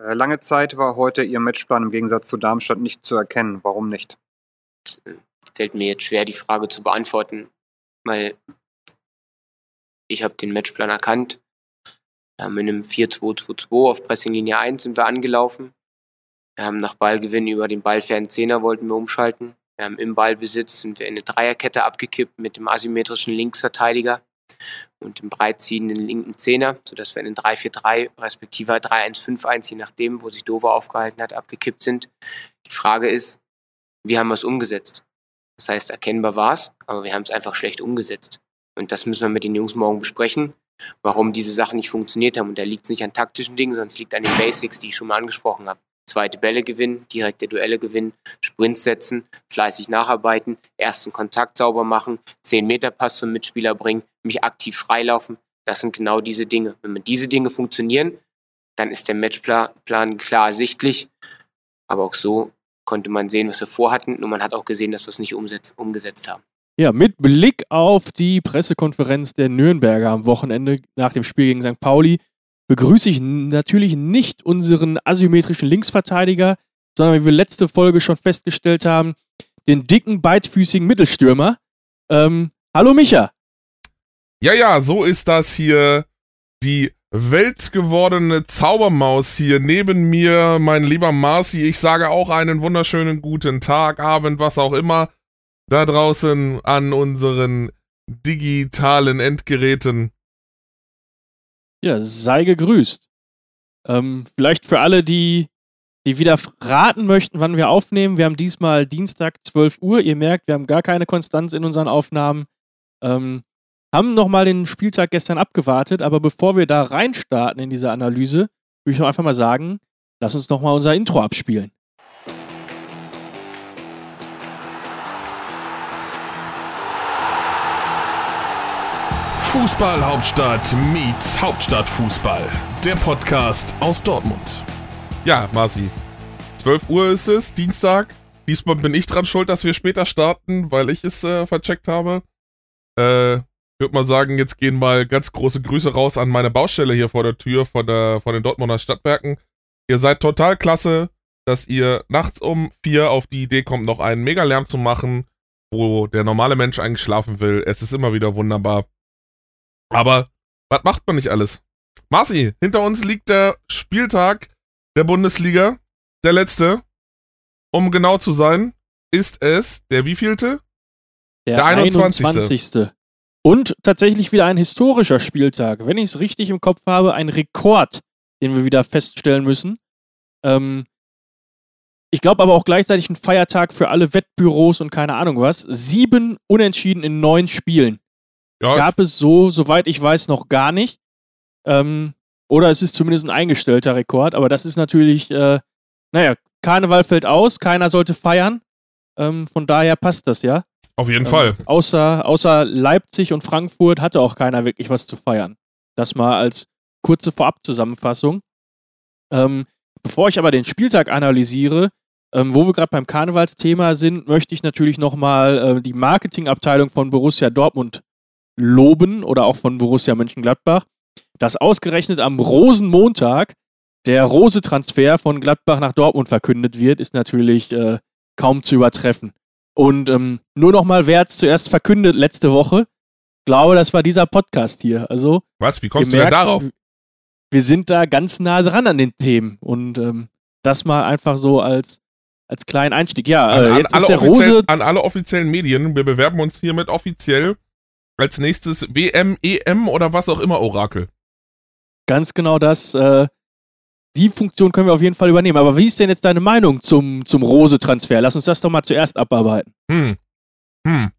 Äh, lange Zeit war heute Ihr Matchplan im Gegensatz zu Darmstadt nicht zu erkennen. Warum nicht? Fällt mir jetzt schwer, die Frage zu beantworten, weil ich habe den Matchplan erkannt. Haben in einem 4-2-2-2 auf Pressinglinie 1 sind wir angelaufen. Wir haben nach Ballgewinn über den ballfernen Zehner wollten wir umschalten. Wir haben im Ballbesitz sind wir in eine Dreierkette abgekippt mit dem asymmetrischen Linksverteidiger und dem breitziehenden linken Zehner, sodass wir in den 3-4-3 respektive 3-1-5-1, je nachdem, wo sich Dover aufgehalten hat, abgekippt sind. Die Frage ist, wie haben wir es umgesetzt? Das heißt, erkennbar war es, aber wir haben es einfach schlecht umgesetzt. Und das müssen wir mit den Jungs morgen besprechen, warum diese Sachen nicht funktioniert haben. Und da liegt es nicht an taktischen Dingen, sondern es liegt an den Basics, die ich schon mal angesprochen habe. Zweite Bälle gewinnen, direkte Duelle gewinnen, Sprints setzen, fleißig nacharbeiten, ersten Kontakt sauber machen, 10 Meter Pass zum Mitspieler bringen, mich aktiv freilaufen. Das sind genau diese Dinge. Wenn diese Dinge funktionieren, dann ist der Matchplan klar ersichtlich. Aber auch so konnte man sehen, was wir vorhatten und man hat auch gesehen, dass wir es nicht umgesetzt haben. Ja, mit Blick auf die Pressekonferenz der Nürnberger am Wochenende nach dem Spiel gegen St. Pauli begrüße ich natürlich nicht unseren asymmetrischen Linksverteidiger, sondern wie wir letzte Folge schon festgestellt haben, den dicken, beidfüßigen Mittelstürmer. Ähm, hallo Micha. Ja, ja, so ist das hier. Die weltgewordene Zaubermaus hier neben mir, mein lieber Marci. Ich sage auch einen wunderschönen guten Tag, Abend, was auch immer da draußen an unseren digitalen Endgeräten. Ja, sei gegrüßt. Ähm, vielleicht für alle, die, die wieder raten möchten, wann wir aufnehmen. Wir haben diesmal Dienstag 12 Uhr. Ihr merkt, wir haben gar keine Konstanz in unseren Aufnahmen. Ähm, haben nochmal den Spieltag gestern abgewartet, aber bevor wir da reinstarten in diese Analyse, würde ich noch einfach mal sagen, lass uns nochmal unser Intro abspielen. Fußballhauptstadt meets Hauptstadtfußball. Der Podcast aus Dortmund. Ja, Marci. 12 Uhr ist es, Dienstag. Diesmal bin ich dran schuld, dass wir später starten, weil ich es äh, vercheckt habe. Äh, würde mal sagen, jetzt gehen mal ganz große Grüße raus an meine Baustelle hier vor der Tür von, der, von den Dortmunder Stadtwerken. Ihr seid total klasse, dass ihr nachts um vier auf die Idee kommt, noch einen Mega-Lärm zu machen, wo der normale Mensch eigentlich schlafen will. Es ist immer wieder wunderbar. Aber was macht man nicht alles? Marci, hinter uns liegt der Spieltag der Bundesliga, der letzte. Um genau zu sein, ist es der wievielte? Der, der 21. 21. Und tatsächlich wieder ein historischer Spieltag. Wenn ich es richtig im Kopf habe, ein Rekord, den wir wieder feststellen müssen. Ähm, ich glaube aber auch gleichzeitig ein Feiertag für alle Wettbüros und keine Ahnung was. Sieben Unentschieden in neun Spielen. Ja, Gab es so, soweit ich weiß, noch gar nicht. Ähm, oder es ist zumindest ein eingestellter Rekord, aber das ist natürlich, äh, naja, Karneval fällt aus, keiner sollte feiern. Ähm, von daher passt das ja. Auf jeden ähm, Fall. Außer, außer Leipzig und Frankfurt hatte auch keiner wirklich was zu feiern. Das mal als kurze Vorabzusammenfassung. Ähm, bevor ich aber den Spieltag analysiere, ähm, wo wir gerade beim Karnevalsthema sind, möchte ich natürlich nochmal äh, die Marketingabteilung von Borussia Dortmund loben oder auch von Borussia Mönchengladbach, dass ausgerechnet am Rosenmontag der Rose-Transfer von Gladbach nach Dortmund verkündet wird, ist natürlich äh, kaum zu übertreffen. Und ähm, nur nochmal, wer hat es zuerst verkündet letzte Woche? Ich glaube, das war dieser Podcast hier. Also, Was? Wie kommst du merkt, denn darauf? Wir sind da ganz nah dran an den Themen. Und ähm, das mal einfach so als, als kleinen Einstieg. Ja, äh, an, jetzt an, ist der Rose. An alle offiziellen Medien, wir bewerben uns hiermit offiziell als nächstes WM, EM oder was auch immer Orakel. Ganz genau das. Äh, die Funktion können wir auf jeden Fall übernehmen. Aber wie ist denn jetzt deine Meinung zum, zum Rose-Transfer? Lass uns das doch mal zuerst abarbeiten. Hm. Hm.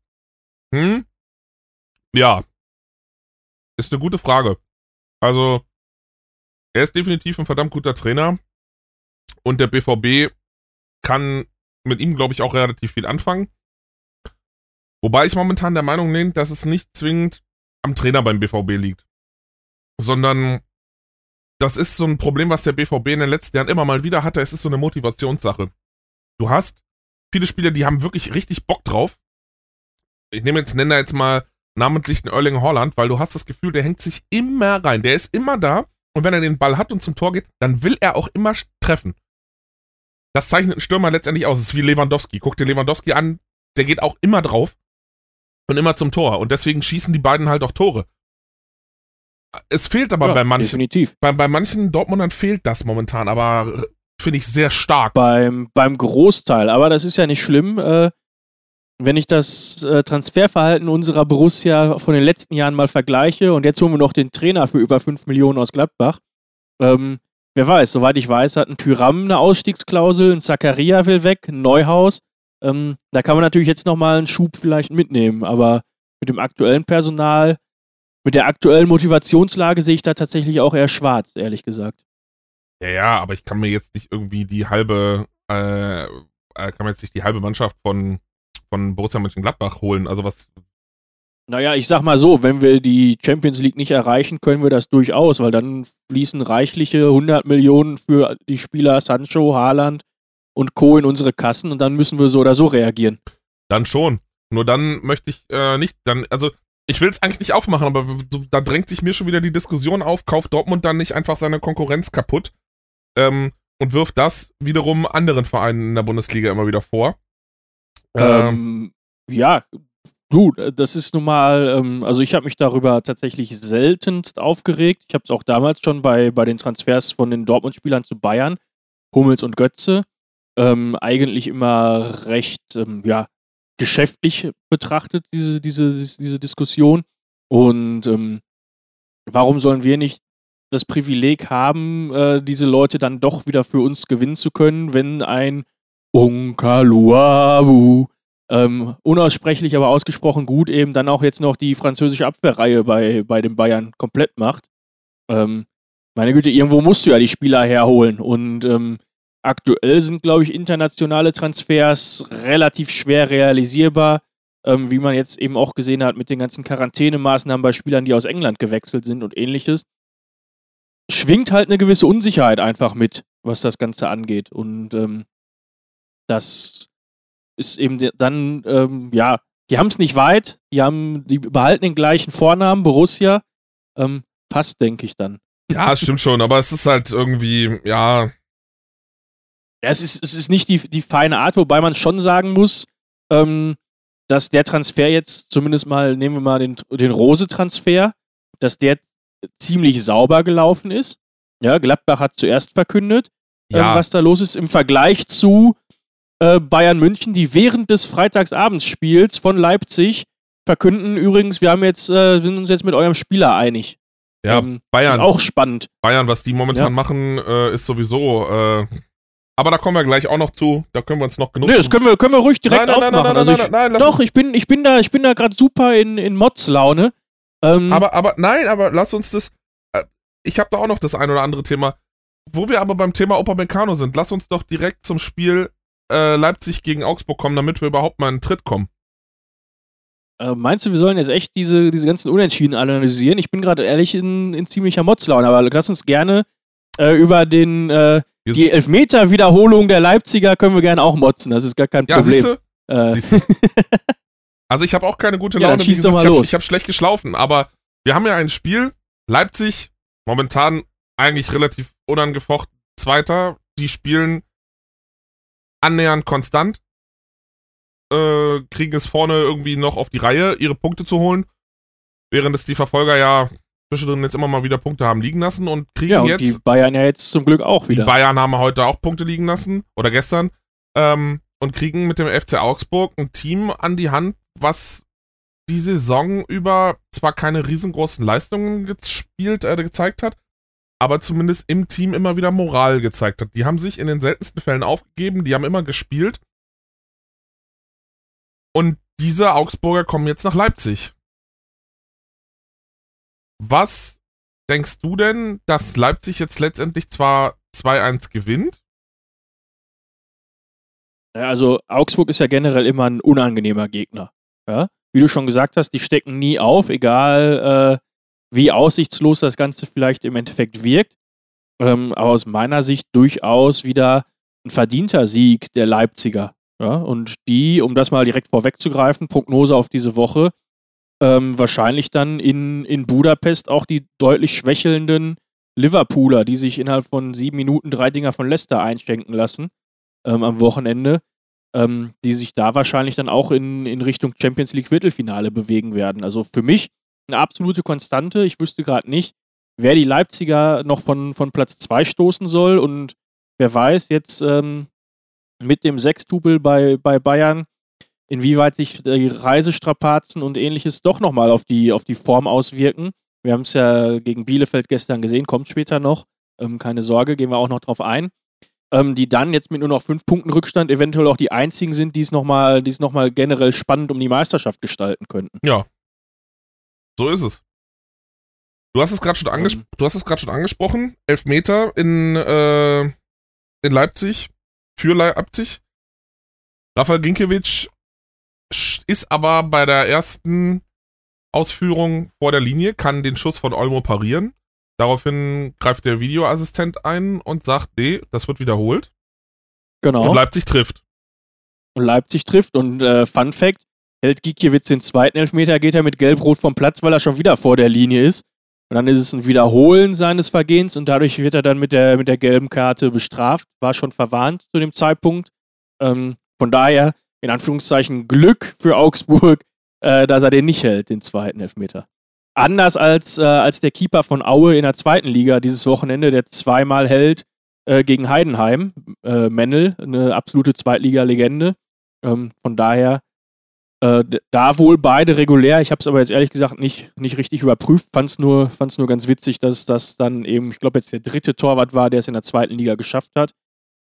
Hm? Ja. Ist eine gute Frage. Also, er ist definitiv ein verdammt guter Trainer. Und der BVB kann mit ihm, glaube ich, auch relativ viel anfangen. Wobei ich momentan der Meinung bin, dass es nicht zwingend am Trainer beim BVB liegt. Sondern das ist so ein Problem, was der BVB in den letzten Jahren immer mal wieder hatte. Es ist so eine Motivationssache. Du hast viele Spieler, die haben wirklich richtig Bock drauf. Ich nehme jetzt, nenne jetzt mal namentlich den Erling Holland, weil du hast das Gefühl, der hängt sich immer rein. Der ist immer da. und wenn er den Ball hat und zum Tor geht, dann will er auch immer treffen. Das zeichnet einen Stürmer letztendlich aus. Es ist wie Lewandowski. Guck dir Lewandowski an, der geht auch immer drauf und immer zum Tor. Und deswegen schießen die beiden halt auch Tore. Es fehlt aber Ja, bei manchen, Definitiv. bei, bei manchen Dortmundern fehlt das momentan, aber äh, finde ich sehr stark. Beim, beim Großteil. Aber das ist ja nicht schlimm. Äh, wenn ich das äh, Transferverhalten unserer Borussia von den letzten Jahren mal vergleiche und jetzt holen wir noch den Trainer für über 5 Millionen aus Gladbach. Ähm, wer weiß, soweit ich weiß, hat ein Tyram eine Ausstiegsklausel, ein Zakaria will weg, ein Neuhaus. Ähm, da kann man natürlich jetzt nochmal einen Schub vielleicht mitnehmen, aber mit dem aktuellen Personal, mit der aktuellen Motivationslage sehe ich da tatsächlich auch eher schwarz, ehrlich gesagt. Ja, ja, aber ich kann mir jetzt nicht irgendwie die halbe, äh, äh, kann mir jetzt nicht die halbe Mannschaft von, von Borussia Mönchengladbach holen. Also was, Naja, ich sag mal so, wenn wir die Champions League nicht erreichen, können wir das durchaus, weil dann fließen reichliche 100 Millionen für die Spieler Sancho, Haaland und Co. in unsere Kassen und dann müssen wir so oder so reagieren. dann schon. Nur dann möchte ich äh, nicht, dann, also ich will es eigentlich nicht aufmachen, aber da drängt sich mir schon wieder die Diskussion auf, kauft Dortmund dann nicht einfach seine Konkurrenz kaputt ähm, und wirft das wiederum anderen Vereinen in der Bundesliga immer wieder vor. Ähm, Ähm, ja, du, das ist nun mal, ähm, also ich habe mich darüber tatsächlich seltenst aufgeregt. Ich habe es auch damals schon bei, bei den Transfers von den Dortmund-Spielern zu Bayern, Hummels und Götze, ähm, eigentlich immer recht, ähm, ja, geschäftlich betrachtet, diese, diese, diese Diskussion. Und ähm, warum sollen wir nicht das Privileg haben, äh, diese Leute dann doch wieder für uns gewinnen zu können, wenn ein Unkaluabu ähm, unaussprechlich, aber ausgesprochen gut eben dann auch jetzt noch die französische Abwehrreihe bei, bei den Bayern komplett macht. Ähm, meine Güte, irgendwo musst du ja die Spieler herholen und ähm, aktuell sind, glaube ich, internationale Transfers relativ schwer realisierbar, ähm, wie man jetzt eben auch gesehen hat mit den ganzen Quarantänemaßnahmen bei Spielern, die aus England gewechselt sind und ähnliches. Schwingt halt eine gewisse Unsicherheit einfach mit, was das Ganze angeht. Und ähm, das ist eben dann, ähm, ja, die haben es nicht weit, die haben, die behalten den gleichen Vornamen, Borussia. Ähm, passt, denke ich dann. ja, stimmt schon, aber es ist halt irgendwie, ja, Ja, es ist, es ist nicht die, die feine Art, wobei man schon sagen muss, ähm, dass der Transfer jetzt, zumindest mal, nehmen wir mal den, den Rose-Transfer, dass der ziemlich sauber gelaufen ist. Ja, Gladbach hat zuerst verkündet, ja, ähm, was da los ist im Vergleich zu äh, Bayern München, die während des Freitagsabendsspiels von Leipzig verkünden, übrigens, wir haben jetzt, äh, sind uns jetzt mit eurem Spieler einig. ja, ähm, Bayern, Ist auch spannend. Bayern, was die momentan Ja. machen, äh, ist sowieso, äh, aber da kommen wir gleich auch noch zu, da können wir uns noch genug Nee, das können wir, können wir ruhig direkt nein, nein, nein, aufmachen. nein, also nein, ich, nein, nein, Doch, ich bin, ich bin da, ich bin da gerade super in, in Mods-Laune. Ähm, Aber, aber, nein, aber lass uns das. Äh, ich habe da auch noch das ein oder andere Thema. Wo wir aber beim Thema Upamecano sind, lass uns doch direkt zum Spiel äh, Leipzig gegen Augsburg kommen, damit wir überhaupt mal in den Tritt kommen. äh, meinst du, wir sollen jetzt echt diese, diese ganzen Unentschieden analysieren? Ich bin gerade ehrlich in, in ziemlicher Mods-Laune, aber lass uns gerne äh, über den, äh, die Elfmeter-Wiederholung der Leipziger können wir gerne auch motzen. Das ist gar kein Ja, Problem. Äh, Siehst du? Also ich habe auch keine gute Ja, Laune. wie schieß doch mal ich habe los. ich hab schlecht geschlafen, aber wir haben ja ein Spiel. Leipzig, momentan eigentlich relativ unangefochten Zweiter. Die spielen annähernd konstant. Äh, kriegen es vorne irgendwie noch auf die Reihe, ihre Punkte zu holen. Während es die Verfolger ja zwischendrin jetzt immer mal wieder Punkte haben liegen lassen und kriegen ja, und jetzt. die Bayern ja jetzt zum Glück auch Die wieder. Bayern haben heute auch Punkte liegen lassen oder gestern ähm, und kriegen mit dem FC Augsburg ein Team an die Hand, was die Saison über zwar keine riesengroßen Leistungen gespielt, äh, gezeigt hat, aber zumindest im Team immer wieder Moral gezeigt hat. Die haben sich in den seltensten Fällen aufgegeben, die haben immer gespielt. Und diese Augsburger kommen jetzt nach Leipzig. Was denkst du denn, dass Leipzig jetzt letztendlich zwar 2-1 gewinnt? Also Augsburg ist ja generell immer ein unangenehmer Gegner. Ja? Wie du schon gesagt hast, die stecken nie auf, egal äh, wie aussichtslos das Ganze vielleicht im Endeffekt wirkt. Ähm, aber aus meiner Sicht durchaus wieder ein verdienter Sieg der Leipziger. Ja? Und die, um das mal direkt vorwegzugreifen, Prognose auf diese Woche, ähm, wahrscheinlich dann in, in Budapest auch die deutlich schwächelnden Liverpooler, die sich innerhalb von sieben Minuten drei Dinger von Leicester einschenken lassen ähm, am Wochenende, ähm, die sich da wahrscheinlich dann auch in, in Richtung Champions League Viertelfinale bewegen werden. Also für mich eine absolute Konstante. Ich wüsste gerade nicht, wer die Leipziger noch von, von Platz 2 stoßen soll und wer weiß jetzt ähm, mit dem Sechstubel bei, bei Bayern, inwieweit sich die Reisestrapazen und ähnliches doch nochmal auf die, auf die Form auswirken. Wir haben es ja gegen Bielefeld gestern gesehen, kommt später noch. Ähm, keine Sorge, gehen wir auch noch drauf ein ähm, die dann jetzt mit nur noch fünf Punkten Rückstand eventuell auch die einzigen sind, die es nochmal noch generell spannend um die Meisterschaft gestalten könnten. Ja. So ist es. Du hast es gerade schon, anges ähm. du hast es schon angesprochen. Elfmeter in, äh, in Leipzig für Leipzig. Rafael Ginkiewicz ist aber bei der ersten Ausführung vor der Linie, kann den Schuss von Olmo parieren. Daraufhin greift der Videoassistent ein und sagt, nee, das wird wiederholt. Genau. Und Leipzig trifft. Und Leipzig trifft und äh, Fun Fact, hält Gikiewicz den zweiten Elfmeter, geht er mit Gelb-Rot vom Platz, weil er schon wieder vor der Linie ist. Und dann ist es ein Wiederholen seines Vergehens und dadurch wird er dann mit der, mit der gelben Karte bestraft. War schon verwarnt zu dem Zeitpunkt. Ähm, von daher, in Anführungszeichen, Glück für Augsburg, äh, dass er den nicht hält, den zweiten Elfmeter. Anders als, äh, als der Keeper von Aue in der zweiten Liga dieses Wochenende, der zweimal hält äh, gegen Heidenheim. Äh, Mennel, eine absolute Zweitliga-Legende. Ähm, von daher, äh, da wohl beide regulär. Ich habe es aber jetzt ehrlich gesagt nicht, nicht richtig überprüft. Fand es nur, fand's nur ganz witzig, dass das dann eben, ich glaube, jetzt der dritte Torwart war, der es in der zweiten Liga geschafft hat.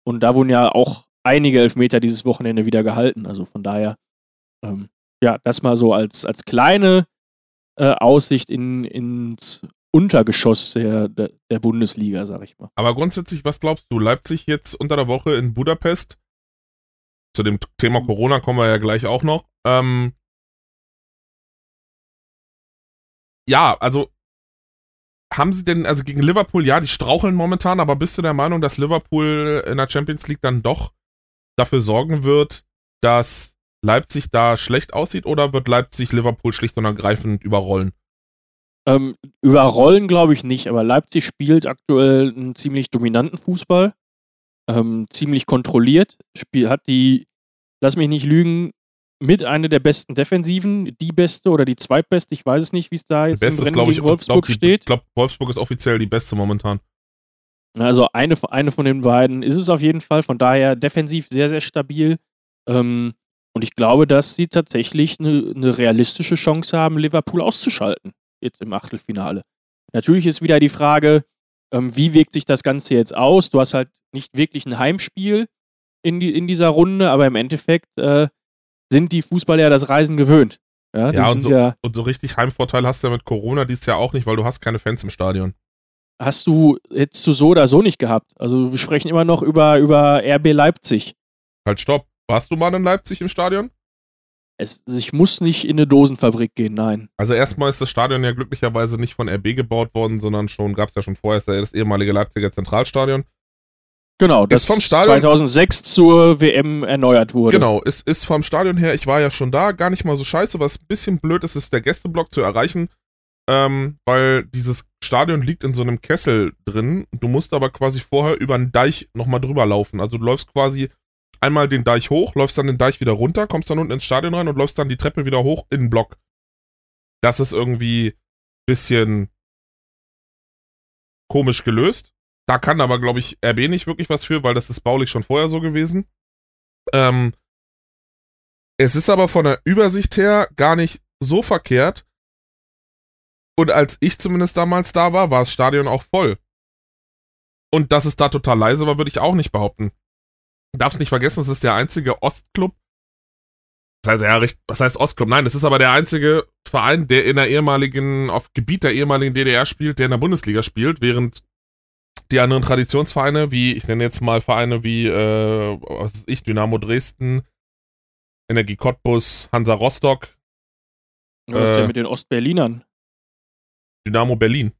Und da wurden ja auch einige Elfmeter dieses Wochenende wieder gehalten. Also von daher, ähm, ja, das mal so als, als kleine äh, Aussicht in, ins Untergeschoss der, der, der Bundesliga, sag ich mal. Aber grundsätzlich, was glaubst du? Leipzig jetzt unter der Woche in Budapest? Zu dem Thema Corona kommen wir ja gleich auch noch. Ähm, ja, also haben sie denn, also gegen Liverpool, ja, die straucheln momentan, aber bist du der Meinung, dass Liverpool in der Champions League dann doch dafür sorgen wird, dass Leipzig da schlecht aussieht oder wird Leipzig Liverpool schlicht und ergreifend überrollen? Ähm, überrollen glaube ich nicht, aber Leipzig spielt aktuell einen ziemlich dominanten Fußball, ähm, ziemlich kontrolliert, Spiel, hat die, lass mich nicht lügen, mit einer der besten Defensiven, die beste oder die zweitbeste, ich weiß es nicht, wie es da jetzt Bestes, im Rennen ich, Wolfsburg glaub, steht. Ich glaube, Wolfsburg ist offiziell die beste momentan. Also eine, eine von den beiden ist es auf jeden Fall, von daher defensiv sehr, sehr stabil. Ähm, und ich glaube, dass sie tatsächlich eine, eine realistische Chance haben, Liverpool auszuschalten, jetzt im Achtelfinale. Natürlich ist wieder die Frage, ähm, wie wirkt sich das Ganze jetzt aus? Du hast halt nicht wirklich ein Heimspiel in, die, in dieser Runde, aber im Endeffekt äh, sind die Fußballer ja das Reisen gewöhnt. Ja, ja, und so, ja, und so richtig Heimvorteil hast du ja mit Corona dies Jahr auch nicht, weil du hast keine Fans im Stadion. Hast du, hättest du so oder so nicht gehabt. Also wir sprechen immer noch über, über RB Leipzig. Halt, stopp. Warst du mal in Leipzig im Stadion? Es, ich muss nicht in eine Dosenfabrik gehen, nein. Also erstmal ist das Stadion ja glücklicherweise nicht von RB gebaut worden, sondern schon, gab es ja schon vorher, das ehemalige Leipziger Zentralstadion. Genau, das vom Stadion, 2006 zur WM erneuert wurde. Genau, es ist vom Stadion her, ich war ja schon da, gar nicht mal so scheiße. Was ein bisschen blöd ist, ist der Gästeblock zu erreichen, ähm, weil dieses Stadion liegt in so einem Kessel drin. Du musst aber quasi vorher über einen Deich nochmal drüber laufen. Also du läufst quasi einmal den Deich hoch, läufst dann den Deich wieder runter, kommst dann unten ins Stadion rein und läufst dann die Treppe wieder hoch in den Block. Das ist irgendwie bisschen komisch gelöst. Da kann aber, glaube ich, RB nicht wirklich was für, weil das ist baulich schon vorher so gewesen. Ähm, es ist aber von der Übersicht her gar nicht so verkehrt. Und als ich zumindest damals da war, war das Stadion auch voll. Und dass es da total leise war, würde ich auch nicht behaupten darfst nicht vergessen, es ist der einzige Ostclub. Das heißt, ja, was heißt Ostclub? Nein, das ist aber der einzige Verein, der in der ehemaligen, auf Gebiet der ehemaligen DDR spielt, der in der Bundesliga spielt, während die anderen Traditionsvereine, wie, ich nenne jetzt mal Vereine wie, äh, was ist ich, Dynamo Dresden, Energie Cottbus, Hansa Rostock. Was ist denn äh, mit den Ostberlinern? Dynamo Berlin.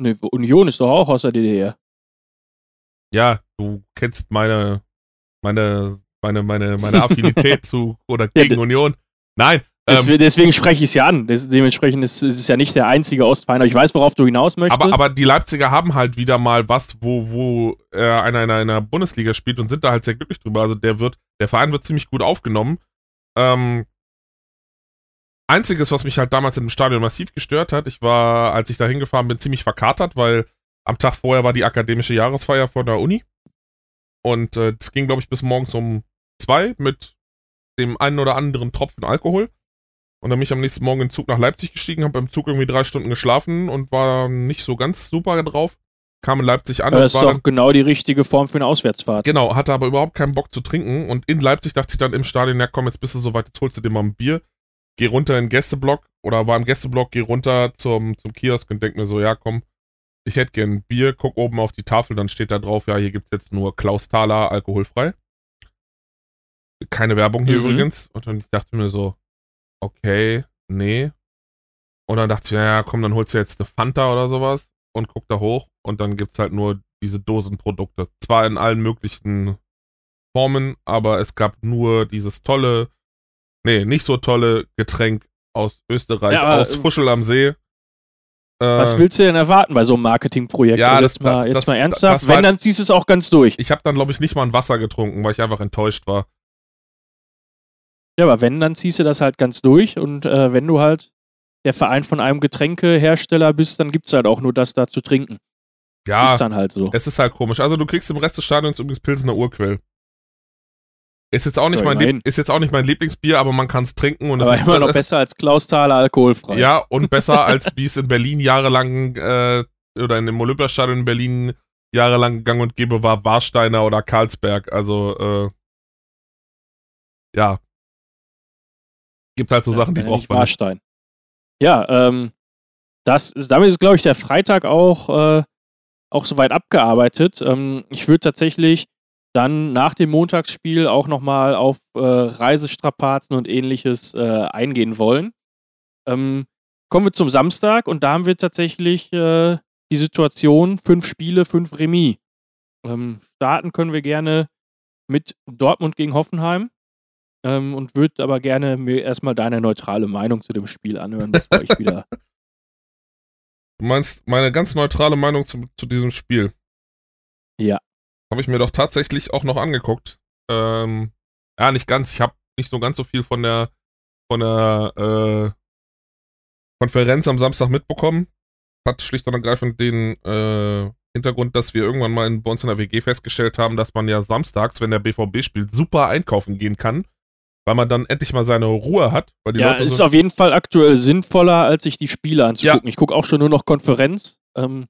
Ne, Union ist doch auch aus der DDR ja, du kennst meine, meine, meine, meine, meine Affinität zu oder gegen ja, Union. Nein, Ähm, deswegen spreche ich es ja an. Dementsprechend ist, ist es ja nicht der einzige Ostverein. Aber ich weiß, worauf du hinaus möchtest. aber, aber die Leipziger haben halt wieder mal was, wo, wo äh, einer in einer Bundesliga spielt und sind da halt sehr glücklich drüber. Also der wird, der Verein wird ziemlich gut aufgenommen. Ähm, Einziges, was mich halt damals in dem Stadion massiv gestört hat, ich war, als ich da hingefahren bin, ziemlich verkatert, weil am Tag vorher war die akademische Jahresfeier von der Uni. Und äh, das ging, glaube ich, bis morgens um zwei mit dem einen oder anderen Tropfen Alkohol. Und dann bin ich am nächsten Morgen in den Zug nach Leipzig gestiegen, habe beim Zug irgendwie drei Stunden geschlafen und war nicht so ganz super drauf. Kam in Leipzig an Aber das und ist war doch dann, genau die richtige Form für eine Auswärtsfahrt. genau, hatte aber überhaupt keinen Bock zu trinken. Und in Leipzig dachte ich dann im Stadion, ja komm, jetzt bist du soweit, jetzt holst du dir mal ein Bier. Geh runter in den Gästeblock oder war im Gästeblock, geh runter zum, zum Kiosk und denk mir so, ja komm, ich hätte gern ein Bier, guck oben auf die Tafel, dann steht da drauf, ja, hier gibt's jetzt nur Klaus Thaler alkoholfrei. Keine Werbung hier Mhm. übrigens. Und dann ich dachte mir so, okay, nee. Und dann dachte ich, ja, komm, dann holst du jetzt eine Fanta oder sowas und guck da hoch und dann gibt's halt nur diese Dosenprodukte. Zwar in allen möglichen Formen, aber es gab nur dieses tolle, nee, nicht so tolle Getränk aus Österreich, Ja, aber, aus äh, Fuschel am See. Äh, Was willst du denn erwarten bei so einem Marketingprojekt? Ja, Also das- jetzt mal, das- jetzt das- mal ernsthaft. war- Wenn, dann ziehst du es auch ganz durch. ich habe dann, glaube ich, nicht mal ein Wasser getrunken, weil ich einfach enttäuscht war. Ja, aber wenn, dann ziehst du das halt ganz durch. Und äh, wenn du halt der Verein von einem Getränkehersteller bist, dann gibt es halt auch nur das da zu trinken. Ja, Ist dann halt so. es ist halt komisch. Also du kriegst im Rest des Stadions übrigens Pilsener Urquell. Ist jetzt auch nicht, mein. Lieb ist jetzt auch nicht mein Lieblingsbier, aber man kann es trinken und aber es ist immer noch es, besser als Klaus Thaler alkoholfrei. Ja, und besser als wie es in Berlin jahrelang äh, oder in dem Olympiastadion in Berlin jahrelang gang und gäbe war Warsteiner oder Karlsberg. Also äh, ja. Gibt halt so Sachen, die braucht nicht man nicht. Warstein. Ja, ähm, das ist, damit ist, glaube ich, der Freitag auch, äh, auch soweit abgearbeitet. Ähm, ich würde tatsächlich dann nach dem Montagsspiel auch nochmal auf äh, Reisestrapazen und ähnliches äh, eingehen wollen. Ähm, kommen wir zum Samstag und da haben wir tatsächlich äh, die Situation: fünf Spiele, fünf Remis. Ähm, starten können wir gerne mit Dortmund gegen Hoffenheim. Ähm, und würde aber gerne mir erstmal deine neutrale Meinung zu dem Spiel anhören, bevor ich wieder. Du meinst meine ganz neutrale Meinung zu, zu diesem Spiel? Ja. Habe ich mir doch tatsächlich auch noch angeguckt. Ähm, ja, nicht ganz. Ich habe nicht so ganz so viel von der von der äh, Konferenz am Samstag mitbekommen. Hat schlicht und ergreifend den äh, Hintergrund, dass wir irgendwann mal in, bei uns in der WG festgestellt haben, dass man ja samstags, wenn der BVB spielt, super einkaufen gehen kann, weil man dann endlich mal seine Ruhe hat. Weil die ja, Leute ist so, auf jeden Fall aktuell sinnvoller, als sich die Spiele anzugucken. Ich gucke auch schon nur noch Konferenz, ähm,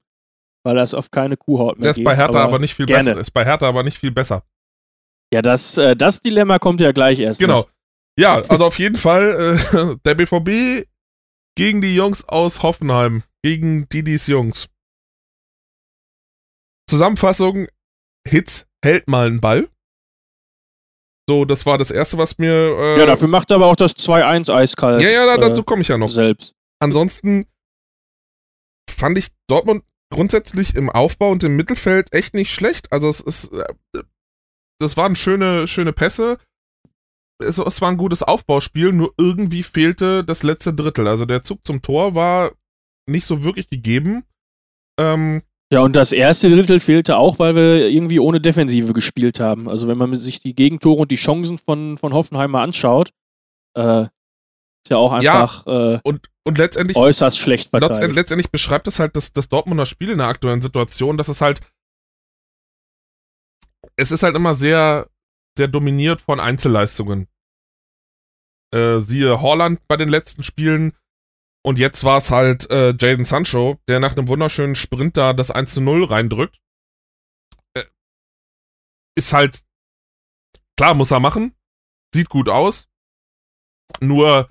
weil das auf keine Kuhhaut mehr ist geht. bei Hertha aber, nicht viel gerne. besser. Ist bei Hertha aber nicht viel besser. Ja, das, äh, das Dilemma kommt ja gleich erst. Genau. noch. Ja, also auf jeden Fall äh, der BVB gegen die Jungs aus Hoffenheim, gegen Didis Jungs. Zusammenfassung: Hitz hält mal einen Ball. So, das war das erste, was mir. Äh, Ja, dafür macht er aber auch das 2-1 eiskalt. ja, ja, äh, dazu komme ich ja noch. Selbst. Ansonsten fand ich Dortmund grundsätzlich im Aufbau und im Mittelfeld echt nicht schlecht. Also es ist, äh, das waren schöne, schöne Pässe. Es, es war ein gutes Aufbauspiel, nur irgendwie fehlte das letzte Drittel. Also der Zug zum Tor war nicht so wirklich gegeben. Ähm, Ja, und das erste Drittel fehlte auch, weil wir irgendwie ohne Defensive gespielt haben. Also wenn man sich die Gegentore und die Chancen von, von Hoffenheim mal anschaut, äh, ist ja auch Ja, einfach äh, und, und letztendlich, äußerst schlecht verteidigt. letztendlich beschreibt es halt das, das Dortmunder Spiel in der aktuellen Situation, dass es halt es ist halt immer sehr, sehr dominiert von Einzelleistungen. Äh, siehe Holland bei den letzten Spielen. Und jetzt war es halt äh, Jaden Sancho, der nach einem wunderschönen Sprint da das 1 zu 0 reindrückt. Äh, ist halt, klar, muss er machen. Sieht gut aus. Nur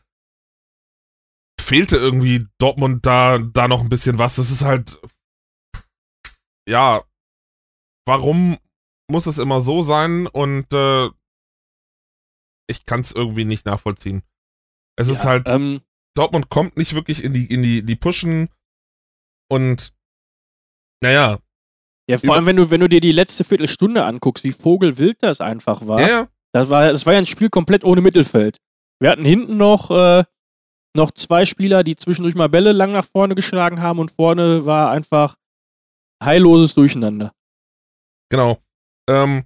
fehlte irgendwie Dortmund da, da noch ein bisschen was. Das ist halt, ja, warum muss es immer so sein? Und äh, ich kann es irgendwie nicht nachvollziehen. Es ist Ja, halt, ähm, Dortmund kommt nicht wirklich in die, in die, die Pushen und naja, ja, vor allem, wenn du, wenn du dir die letzte Viertelstunde anguckst, wie vogelwild das einfach war. ja, ja, Das war, das war ja ein Spiel komplett ohne Mittelfeld. Wir hatten hinten noch äh, noch zwei Spieler, die zwischendurch mal Bälle lang nach vorne geschlagen haben und vorne war einfach heilloses Durcheinander. Genau. Ähm,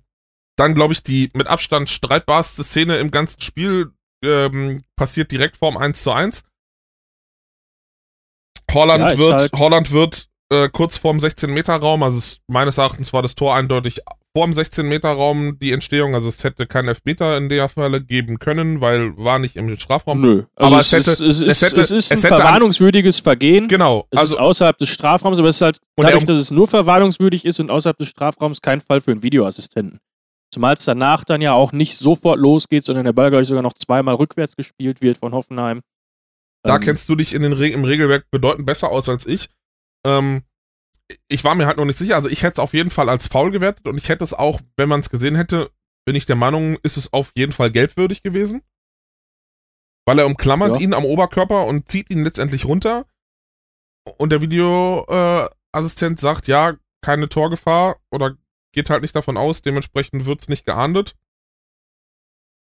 dann, glaube ich, die mit Abstand streitbarste Szene im ganzen Spiel ähm, passiert direkt vorm 1 zu 1. Holland Ja, wird, halt- Holland wird äh, kurz vorm 16-Meter-Raum, also es, meines Erachtens war das Tor eindeutig vorm 16-Meter-Raum die Entstehung, also es hätte keinen Elfmeter in der Falle geben können, weil war nicht im Strafraum. Nö. Also Aber es, es hätte- ist, es, es hätte- es ist ein es verwarnungswürdiges Vergehen. Genau, Es also ist außerhalb des Strafraums, aber es ist halt dadurch, dass es nur verwarnungswürdig ist und außerhalb des Strafraums kein Fall für einen Videoassistenten. Zumal es danach dann ja auch nicht sofort losgeht, sondern der Ball, glaube ich, sogar noch zweimal rückwärts gespielt wird von Hoffenheim. Da Ähm, kennst du dich in den Re im Regelwerk bedeutend besser aus als ich. Ähm, ich war mir halt noch nicht sicher. Also ich hätte es auf jeden Fall als faul gewertet und ich hätte es auch, wenn man es gesehen hätte, bin ich der Meinung, ist es auf jeden Fall gelbwürdig gewesen. Weil er umklammert Ja. ihn am Oberkörper und zieht ihn letztendlich runter. Und der Videoassistent äh, sagt, ja, keine Torgefahr oder geht halt nicht davon aus, dementsprechend wird es nicht geahndet.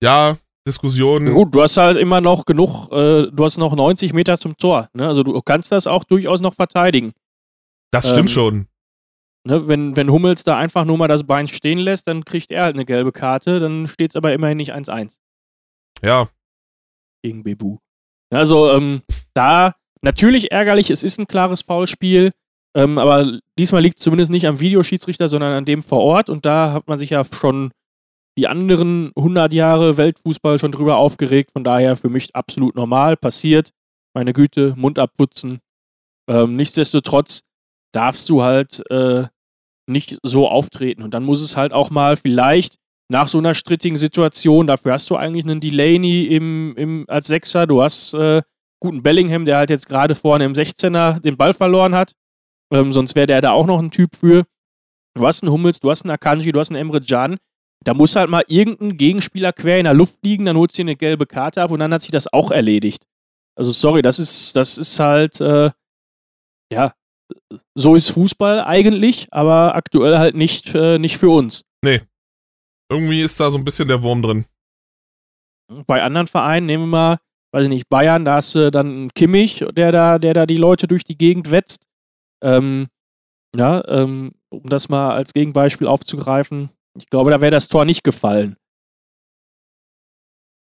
Ja, Diskussion. Ja Gut, du hast halt immer noch genug, äh, du hast noch 90 Meter zum Tor. Ne? Also du kannst das auch durchaus noch verteidigen. Das stimmt ähm, schon. Ne? Wenn, wenn Hummels da einfach nur mal das Bein stehen lässt, dann kriegt er halt eine gelbe Karte, dann steht es aber immerhin nicht 1-1 Ja, gegen Bebu. Also ähm, da natürlich ärgerlich, es ist ein klares Foulspiel, ähm, aber diesmal liegt es zumindest nicht am Videoschiedsrichter, sondern an dem vor Ort und da hat man sich ja schon die anderen 100 Jahre Weltfußball schon drüber aufgeregt, von daher für mich absolut normal, passiert, meine Güte, Mund abputzen. Ähm, nichtsdestotrotz darfst du halt äh, nicht so auftreten und dann muss es halt auch mal vielleicht nach so einer strittigen Situation, dafür hast du eigentlich einen Delaney im, im, als Sechser, du hast äh, guten Bellingham, der halt jetzt gerade vorne im 16er den Ball verloren hat, ähm, sonst wäre der da auch noch ein Typ für. Du hast einen Hummels, du hast einen Akanji, du hast einen Emre Can, da muss halt mal irgendein Gegenspieler quer in der Luft liegen, dann holst du dir eine gelbe Karte ab und dann hat sich das auch erledigt. Also sorry, das ist, das ist halt, äh, ja, so ist Fußball eigentlich, aber aktuell halt nicht, äh, nicht für uns. irgendwie ist da so ein bisschen der Wurm drin. Bei anderen Vereinen, nehmen wir mal, weiß ich nicht, Bayern, da hast du dann einen Kimmich, der da, der da die Leute durch die Gegend wetzt. Ähm, ja, ähm, um das mal als Gegenbeispiel aufzugreifen, ich glaube, da wäre das Tor nicht gefallen.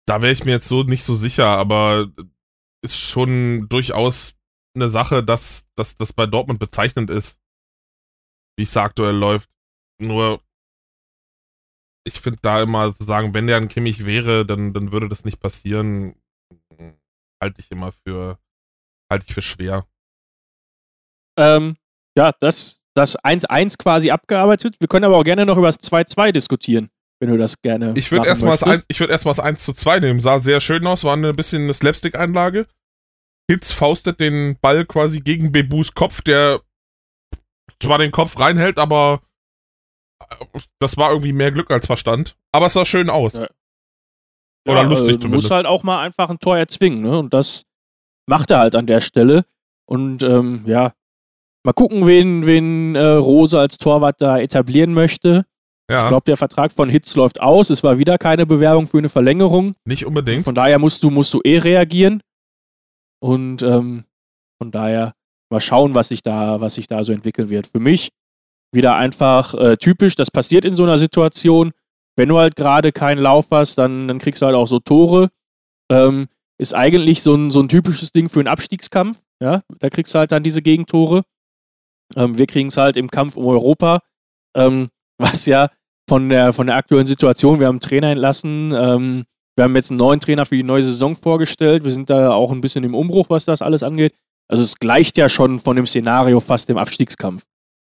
Da wäre ich mir jetzt so nicht so sicher, aber ist schon durchaus eine Sache, dass, dass das bei Dortmund bezeichnend ist, wie es aktuell läuft. Nur, ich finde da immer zu sagen, wenn der ein Kimmich wäre, dann, dann würde das nicht passieren, halte ich immer für, halte ich für schwer. Ähm, ja, das, das 1-1 quasi abgearbeitet. Wir können aber auch gerne noch über das 2-2 diskutieren, wenn du das gerne. Ich würde erstmal das, möchtest. ein- ich würd erst mal das 1 zu 2 nehmen. Sah sehr schön aus, war ein bisschen eine Slapstick-Einlage. Hitz faustet den Ball quasi gegen Bebus Kopf, der zwar den Kopf reinhält, aber äh, das war irgendwie mehr Glück als Verstand. Aber es sah schön aus. Ja. Oder lustig äh, Du zumindest. musst halt auch mal einfach ein Tor erzwingen, ne? Und das macht er halt an der Stelle. Und ähm, ja, mal gucken, wen, wen äh, Rose als Torwart da etablieren möchte. Ich Ja, glaube, der Vertrag von Hitz läuft aus. Es war wieder keine Bewerbung für eine Verlängerung. nicht unbedingt. Von daher musst du, musst du eh reagieren. Und ähm, von daher mal schauen, was sich da, was sich da so entwickeln wird. Für mich wieder einfach äh, typisch, das passiert in so einer Situation. Wenn du halt gerade keinen Lauf hast, dann, dann kriegst du halt auch so Tore. Ähm, ist eigentlich so ein, so ein typisches Ding für einen Abstiegskampf. Ja? Da kriegst du halt dann diese Gegentore. Ähm, wir kriegen es halt im Kampf um Europa, ähm, was ja von der, von der aktuellen Situation, wir haben einen Trainer entlassen, ähm, wir haben jetzt einen neuen Trainer für die neue Saison vorgestellt. Wir sind da auch ein bisschen im Umbruch, was das alles angeht. Also es gleicht ja schon von dem Szenario fast dem Abstiegskampf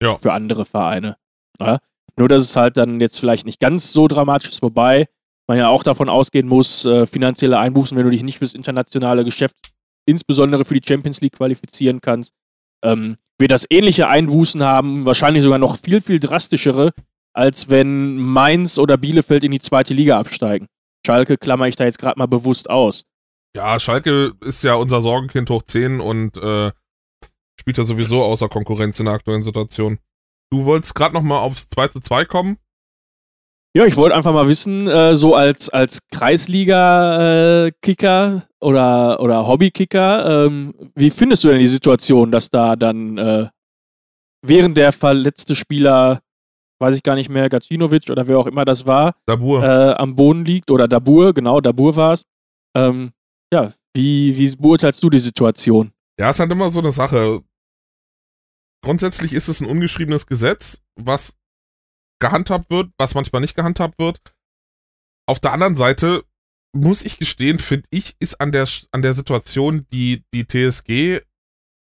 Ja. für andere Vereine. Ja? Nur, dass es halt dann jetzt vielleicht nicht ganz so dramatisch ist, wobei man ja auch davon ausgehen muss, äh, finanzielle Einbußen, wenn du dich nicht fürs internationale Geschäft, insbesondere für die Champions League qualifizieren kannst, ähm, wird das ähnliche Einbußen haben, wahrscheinlich sogar noch viel, viel drastischere, als wenn Mainz oder Bielefeld in die zweite Liga absteigen. Schalke klammer ich da jetzt gerade mal bewusst aus. Ja, Schalke ist ja unser Sorgenkind hoch 10 und äh, spielt ja sowieso außer Konkurrenz in der aktuellen Situation. Du wolltest gerade noch mal aufs 2 zu 2 kommen. Ja, ich wollte einfach mal wissen, äh, so als, als Kreisliga-Kicker oder, oder Hobby-Kicker, ähm, wie findest du denn die Situation, dass da dann äh, während der verletzte Spieler, weiß ich gar nicht mehr, Gacinovic oder wer auch immer das war, Dabur. äh, am Boden liegt oder Dabur, genau, Dabur war es. Ähm, ja, wie, wie beurteilst du die Situation? Ja, es ist halt immer so eine Sache. Grundsätzlich ist es ein ungeschriebenes Gesetz, was gehandhabt wird, was manchmal nicht gehandhabt wird. Auf der anderen Seite muss ich gestehen, finde ich, ist an der, an der Situation die, die TSG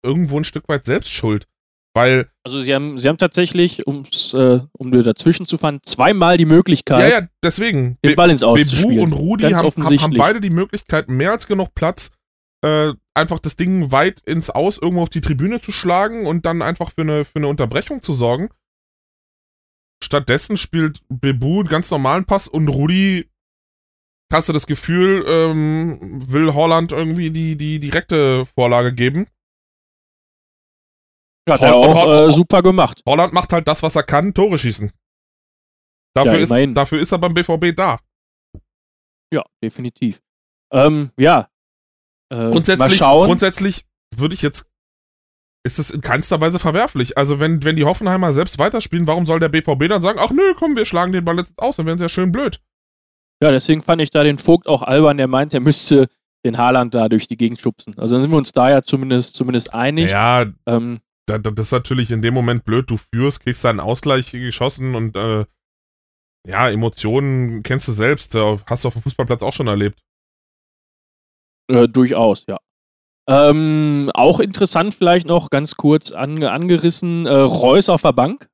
irgendwo ein Stück weit selbst schuld. Weil, Also sie haben, sie haben tatsächlich, um's, äh, um dir dazwischen zu fahren, zweimal die Möglichkeit, ja, ja, deswegen. den Ball ins Bebu Auszuspielen. und Rudi Ganz haben, haben beide die Möglichkeit, mehr als genug Platz, äh, einfach das Ding weit ins Aus irgendwo auf die Tribüne zu schlagen und dann einfach für eine, für eine Unterbrechung zu sorgen. Stattdessen spielt Bebu einen ganz normalen Pass und Rudi, hast du das Gefühl, ähm, will Holland irgendwie die, die direkte Vorlage geben. Hat er auch äh, super gemacht. Holland macht halt das, was er kann, Tore schießen. Dafür, Ja, ist, dafür ist er beim BVB da. Ja, definitiv. Ähm, ja. Äh, grundsätzlich, grundsätzlich würde ich jetzt, ist es in keinster Weise verwerflich. Also wenn, wenn die Hoffenheimer selbst weiterspielen, warum soll der BVB dann sagen, ach nö, komm, wir schlagen den Ball jetzt aus, dann wären sie ja schön blöd. Ja, deswegen fand ich da den Vogt auch albern, der meint, er müsste den Haaland da durch die Gegend schubsen. Also dann sind wir uns da ja zumindest, zumindest einig. Ja, Ähm, das ist natürlich in dem Moment blöd. Du führst, kriegst deinen Ausgleich geschossen und äh, ja, Emotionen kennst du selbst. äh, Hast du auf dem Fußballplatz auch schon erlebt. Äh, durchaus, ja. Ähm, auch interessant vielleicht noch ganz kurz ange angerissen, äh, Reus auf der Bank,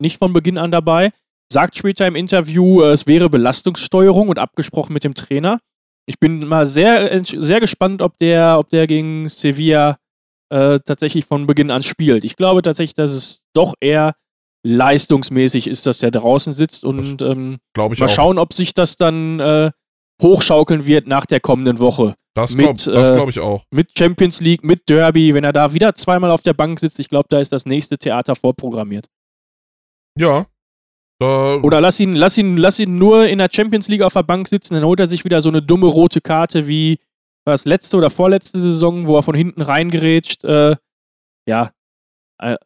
nicht von Beginn an dabei, sagt später im Interview, äh, es wäre Belastungssteuerung und abgesprochen mit dem Trainer. Ich bin mal sehr, entsch- sehr gespannt, ob der, ob der gegen Sevilla äh, tatsächlich von Beginn an spielt. Ich glaube tatsächlich, dass es doch eher leistungsmäßig ist, dass er draußen sitzt und ähm, mal auch. schauen, ob sich das dann äh, hochschaukeln wird nach der kommenden Woche das glaube äh, glaub ich auch. mit Champions League, mit Derby, wenn er da wieder zweimal auf der Bank sitzt, ich glaube, da ist das nächste Theater vorprogrammiert. Ja. Oder lass ihn, lass ihn, lass ihn nur in der Champions League auf der Bank sitzen, dann holt er sich wieder so eine dumme rote Karte wie war das letzte oder vorletzte Saison, wo er von hinten reingerätscht. Äh, ja. Äh,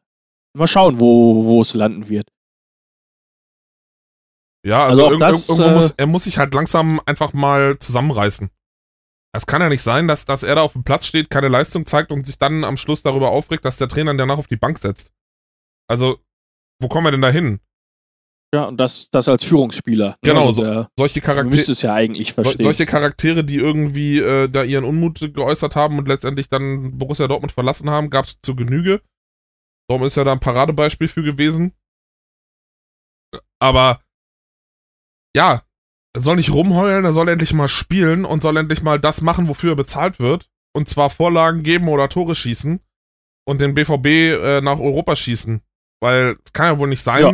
mal schauen, wo, wo es landen wird. Ja, Also also, das, irgendwo äh, muss, er muss sich halt langsam einfach mal zusammenreißen. Es kann ja nicht sein, dass, dass er da auf dem Platz steht, keine Leistung zeigt und sich dann am Schluss darüber aufregt, dass der Trainer ihn danach auf die Bank setzt. Also, wo kommen wir denn da hin? Ja, und das, das als Führungsspieler. ne? Genau, also so- der, Solche du Charaktere, müsstest es ja eigentlich so, verstehen. solche Charaktere, die irgendwie äh, da ihren Unmut geäußert haben und letztendlich dann Borussia Dortmund verlassen haben, gab es zur Genüge. Darum ist ja da ein Paradebeispiel für gewesen. Aber ja, er soll nicht rumheulen, er soll endlich mal spielen und soll endlich mal das machen, wofür er bezahlt wird. Und zwar Vorlagen geben oder Tore schießen und den BVB äh, nach Europa schießen. Weil es kann ja wohl nicht sein, Ja.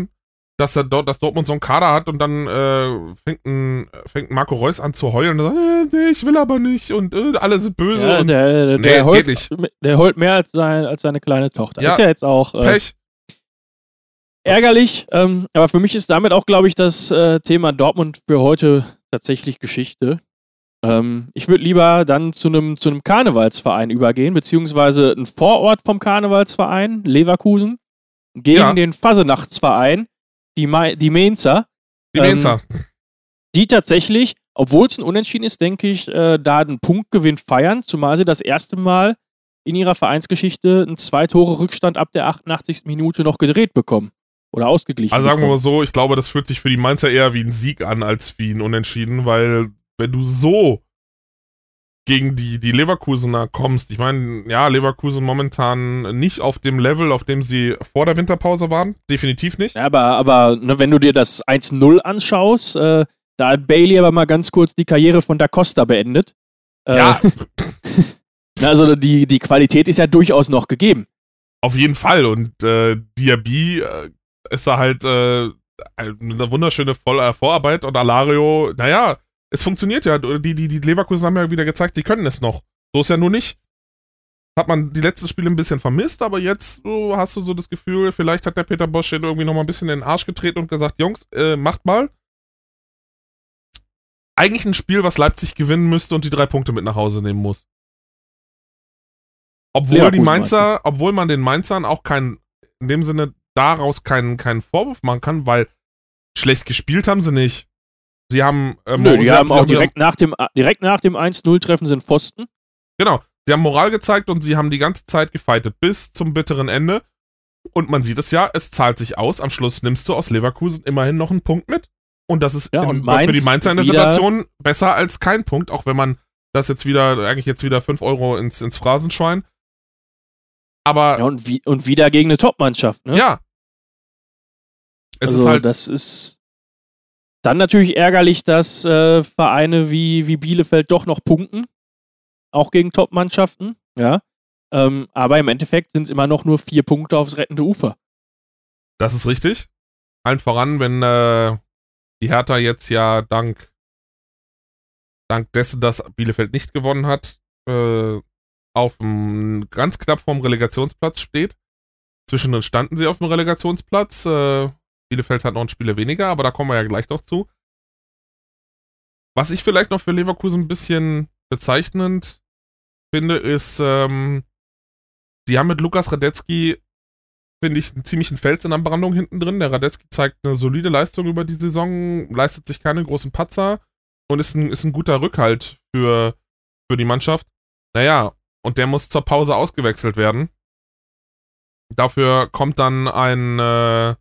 Dass er dort, dass Dortmund so einen Kader hat und dann äh, fängt, ein, fängt Marco Reus an zu heulen und sagt, äh, nee, ich will aber nicht und äh, alle sind böse ja, und der, der, Nee, der, geht heult, nicht. der heult mehr als, sein, als seine kleine Tochter. Ja. Ist ja jetzt auch äh, Pech. ärgerlich, ähm, aber für mich ist damit auch, glaube ich, das äh, Thema Dortmund für heute tatsächlich Geschichte. Ähm, ich würde lieber dann zu einem zu Karnevalsverein übergehen, beziehungsweise ein Vorort vom Karnevalsverein, Leverkusen, gegen Ja. den Fasenachtsverein, die, Ma die Mainzer, Die ähm, Mainzer. die tatsächlich, obwohl es ein Unentschieden ist, denke ich, äh, da einen Punktgewinn feiern, zumal sie das erste Mal in ihrer Vereinsgeschichte einen Zwei-Tore-Rückstand ab der 88. Minute noch gedreht bekommen. Oder ausgeglichen. Also sagen wir mal so, ich glaube, das fühlt sich für die Mainzer eher wie ein Sieg an, als wie ein Unentschieden, weil wenn du so gegen die, die Leverkusener kommst, ich meine, ja, Leverkusen momentan nicht auf dem Level, auf dem sie vor der Winterpause waren, definitiv nicht. Ja, aber, aber ne, wenn du dir das 1-0 anschaust, äh, da hat Bailey aber mal ganz kurz die Karriere von Da Costa beendet. Äh, Ja, Also die, die Qualität ist ja durchaus noch gegeben. auf jeden Fall und äh, Diaby äh, ist da halt äh, eine wunderschöne Voll äh, Vorarbeit und Alario, naja, es funktioniert ja. Die, die, die Leverkusen haben ja wieder gezeigt, die können es noch. So ist ja nur nicht. Hat man die letzten Spiele ein bisschen vermisst, aber jetzt so, hast du so das Gefühl, vielleicht hat der Peter Bosch den irgendwie noch mal ein bisschen in den Arsch getreten und gesagt, Jungs, äh, macht mal. eigentlich ein Spiel, was Leipzig gewinnen müsste und die drei Punkte mit nach Hause nehmen muss. Obwohl Leverkusen die Mainzer, obwohl man den Mainzern auch keinen, in dem Sinne daraus keinen, keinen Vorwurf machen kann, weil schlecht gespielt haben sie nicht. Sie haben, äh, Nö, die haben sie auch ihre- direkt nach dem, direkt nach dem 1-0-Treffen sind Pfosten. Genau. Sie haben Moral gezeigt und sie haben die ganze Zeit gefightet bis zum bitteren Ende. Und man sieht es ja, es zahlt sich aus. Am Schluss nimmst du aus Leverkusen immerhin noch einen Punkt mit. Und das ist Ja, in, und für Mainz die Mainzer in der Situation besser als kein Punkt, auch wenn man das jetzt wieder, eigentlich jetzt wieder 5 Euro ins, ins Phrasenschwein. Aber Ja, und, wie, und wieder gegen eine Top-Mannschaft, ne? ja. Es also, ist halt, das ist dann natürlich ärgerlich, dass äh, Vereine wie, wie Bielefeld doch noch punkten. Auch gegen Top-Mannschaften, ja. Ähm, aber im Endeffekt sind es immer noch nur vier Punkte aufs rettende Ufer. das ist richtig. Allen voran, wenn äh, die Hertha jetzt ja dank, dank dessen, dass Bielefeld nicht gewonnen hat, äh, auf dem, ganz knapp vorm Relegationsplatz steht. Zwischendrin standen sie auf dem Relegationsplatz. Äh, Bielefeld hat noch ein Spiel weniger, aber da kommen wir ja gleich noch zu. Was ich vielleicht noch für Leverkusen ein bisschen bezeichnend finde, ist, ähm, sie haben mit Lukas Radetzky, finde ich, einen ziemlichen Fels in der Brandung hinten drin. Der Radetzky zeigt eine solide Leistung über die Saison, leistet sich keine großen Patzer und ist ein, ist ein guter Rückhalt für, für die Mannschaft. Naja, und der muss zur Pause ausgewechselt werden. Dafür kommt dann ein, äh,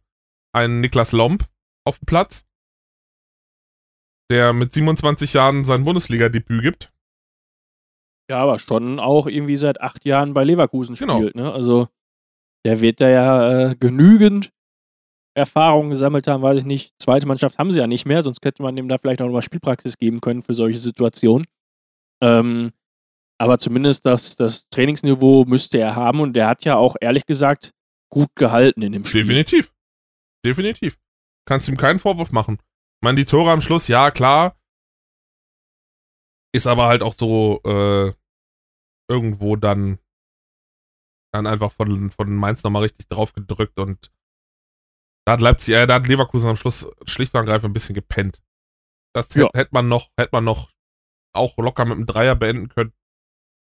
ein Niklas Lomp auf den Platz, der mit 27 Jahren sein Bundesliga-Debüt gibt. Ja, aber schon auch irgendwie seit acht Jahren bei Leverkusen Genau. spielt, ne? Also der wird da ja äh, genügend Erfahrungen gesammelt haben, weiß ich nicht. Zweite Mannschaft haben sie ja nicht mehr, sonst hätte man dem da vielleicht auch nochmal Spielpraxis geben können für solche Situationen. Ähm, aber zumindest das, das Trainingsniveau müsste er haben und der hat ja auch ehrlich gesagt gut gehalten in dem Spiel. Definitiv. Definitiv. Kannst ihm keinen Vorwurf machen. Ich meine, die Tore am Schluss, ja, klar. Ist aber halt auch so äh, irgendwo dann, dann einfach von, von Mainz nochmal richtig drauf gedrückt und da hat Leipzig, äh, da hat Leverkusen am Schluss schlicht und ergreifend ein bisschen gepennt. Das Ja. hätte hätte man noch, hätte man noch auch locker mit einem Dreier beenden können.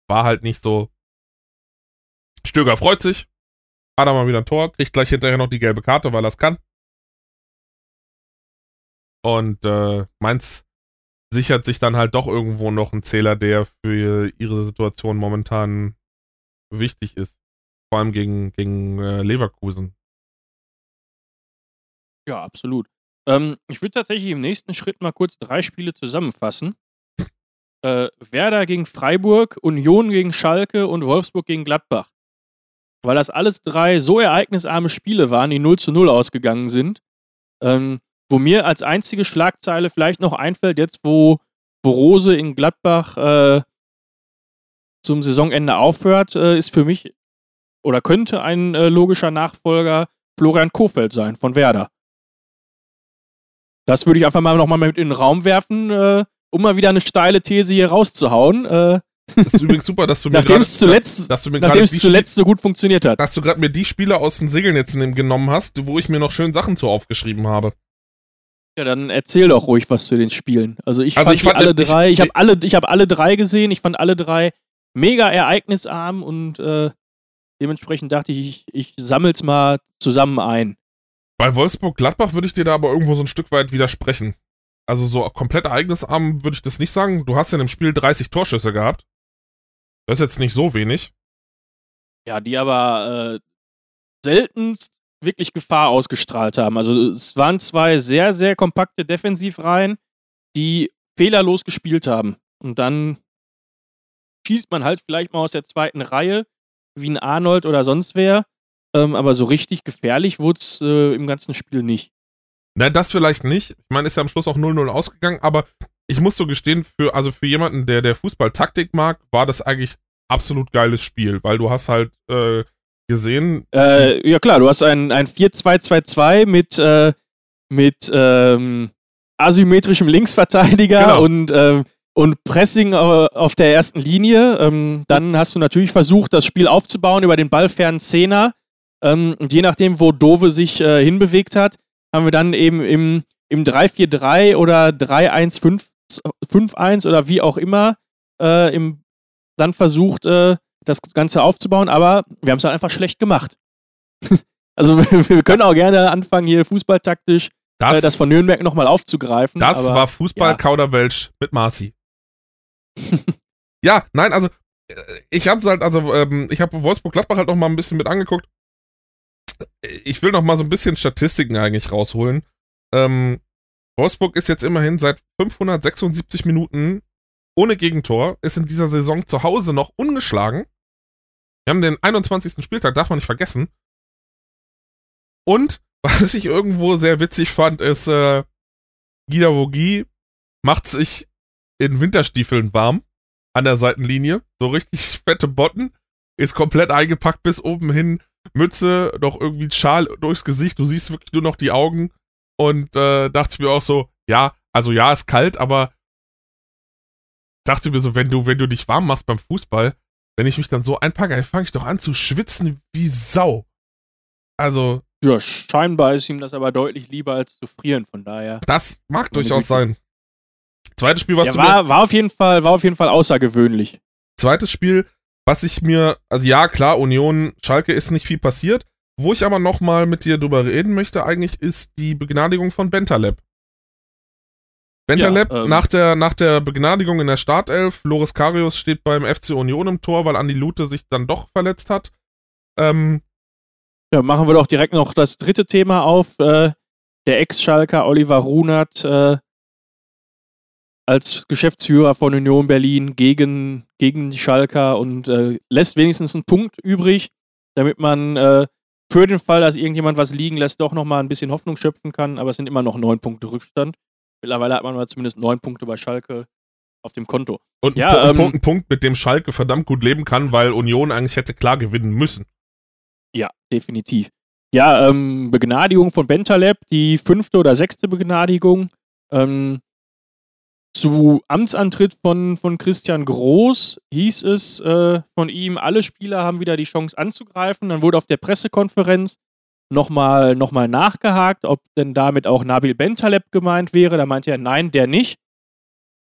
War halt nicht so. Stöger freut sich. Hat er mal wieder ein Tor, kriegt gleich hinterher noch die gelbe Karte, weil er es kann. Und äh, Mainz sichert sich dann halt doch irgendwo noch einen Zähler, der für ihre Situation momentan wichtig ist. Vor allem gegen, gegen äh, Leverkusen. Ja, absolut. Ähm, ich würde tatsächlich im nächsten Schritt mal kurz drei Spiele zusammenfassen. Äh, Werder gegen Freiburg, Union gegen Schalke und Wolfsburg gegen Gladbach. Weil das alles drei so ereignisarme Spiele waren, die 0 zu 0 ausgegangen sind. Ähm, wo mir als einzige Schlagzeile vielleicht noch einfällt, jetzt wo, wo Rose in Gladbach äh, zum Saisonende aufhört, äh, ist für mich oder könnte ein äh, logischer Nachfolger Florian Kofeld sein von Werder. Das würde ich einfach mal nochmal mit in den Raum werfen, äh, um mal wieder eine steile These hier rauszuhauen. Das ist übrigens super, dass du mir nachdem es zuletzt, dass du mir nachdem es zuletzt so gut funktioniert hat. dass du gerade mir die Spiele aus den Segeln jetzt nehm- genommen hast, wo ich mir noch schön Sachen zu aufgeschrieben habe. Ja, dann erzähl doch ruhig was zu den Spielen. Also ich Also fand, ich fand, alle ich- drei, ich, ich- habe alle, ich habe alle drei gesehen. Ich fand alle drei mega ereignisarm und äh, dementsprechend dachte ich, ich, ich sammel's mal zusammen ein. Bei Wolfsburg-Gladbach würde ich dir da aber irgendwo so ein Stück weit widersprechen. Also so komplett ereignisarm würde ich das nicht sagen. Du hast ja in dem Spiel 30 Torschüsse gehabt. Das ist jetzt nicht so wenig. Ja, die aber äh, seltenst wirklich Gefahr ausgestrahlt haben. Also es waren zwei sehr, sehr kompakte Defensivreihen, die fehlerlos gespielt haben. Und dann schießt man halt vielleicht mal aus der zweiten Reihe, wie ein Arnold oder sonst wer. Ähm, aber so richtig gefährlich wurde es äh, im ganzen Spiel nicht. Nein, das vielleicht nicht. Ich meine, ist ja am Schluss auch 0-0 ausgegangen, aber ich muss so gestehen, für, also für jemanden, der der Fußball-Taktik mag, war das eigentlich absolut geiles Spiel, weil du hast halt äh, gesehen, Äh, ja klar, du hast ein, ein 4-2-2-2 mit, äh, mit ähm, asymmetrischem Linksverteidiger Genau. und, ähm, und Pressing auf der ersten Linie. Ähm, dann hast du natürlich versucht, das Spiel aufzubauen über den ballfernen Zehner. Ähm, und je nachdem, wo Dove sich äh, hinbewegt hat, haben wir dann eben im, im 3-4-3 oder 3-1-5 5-1 oder wie auch immer äh, im, dann versucht, äh, das Ganze aufzubauen, aber wir haben es halt einfach schlecht gemacht. also wir können auch gerne anfangen, hier fußballtaktisch das, äh, das von Nürnberg nochmal aufzugreifen. Das aber, war Fußball-Kauderwelsch ja. mit Marci. ja, nein, also äh, ich habe halt, also ähm, ich habe Wolfsburg-Gladbach halt noch mal ein bisschen mit angeguckt. Ich will noch mal so ein bisschen Statistiken eigentlich rausholen. Ähm, Wolfsburg ist jetzt immerhin seit 576 Minuten ohne Gegentor, ist in dieser Saison zu Hause noch ungeschlagen. Wir haben den 21. Spieltag, darf man nicht vergessen. Und, was ich irgendwo sehr witzig fand, ist, äh, Gida Vogie macht sich in Winterstiefeln warm an der Seitenlinie. So richtig fette Botten. Ist komplett eingepackt bis oben hin. Mütze, noch irgendwie Schal durchs Gesicht. Du siehst wirklich nur noch die Augen. Und äh, dachte ich mir auch so, ja, also ja, ist kalt, aber dachte mir so, wenn du, wenn du dich warm machst beim Fußball, wenn ich mich dann so einpacke, dann fange ich doch an zu schwitzen wie Sau. Also. Ja, scheinbar ist ihm das aber deutlich lieber als zu frieren, von daher. Das mag durchaus sein. Zweites Spiel, was ja, war, war auf jeden Fall, war auf jeden Fall außergewöhnlich. Zweites Spiel, was ich mir, also ja, klar, Union, Schalke ist nicht viel passiert. Wo ich aber nochmal mit dir drüber reden möchte, eigentlich ist die Begnadigung von Bentaleb. Bentaleb ja, ähm, nach, der, nach der Begnadigung in der Startelf, Loris Karius steht beim FC Union im Tor, weil Andi Lute sich dann doch verletzt hat. Ähm, ja, machen wir doch direkt noch das dritte Thema auf. Äh, der Ex-Schalker Oliver Runert äh, als Geschäftsführer von Union Berlin gegen, gegen die Schalker und äh, lässt wenigstens einen Punkt übrig, damit man äh, für den Fall, dass irgendjemand was liegen lässt, doch nochmal ein bisschen Hoffnung schöpfen kann. Aber es sind immer noch neun Punkte Rückstand. Mittlerweile hat man mal zumindest neun Punkte bei Schalke auf dem Konto. Und ja, ein, ähm, Punkt, ein Punkt, mit dem Schalke verdammt gut leben kann, weil Union eigentlich hätte klar gewinnen müssen. Ja, definitiv. Ja, ähm, Begnadigung von Bentaleb, die fünfte oder sechste Begnadigung. Ähm, zu Amtsantritt von, von Christian Groß hieß es äh, von ihm, alle Spieler haben wieder die Chance anzugreifen. Dann wurde auf der Pressekonferenz nochmal noch mal nachgehakt, ob denn damit auch Nabil Bentaleb gemeint wäre. Da meinte er, nein, der nicht.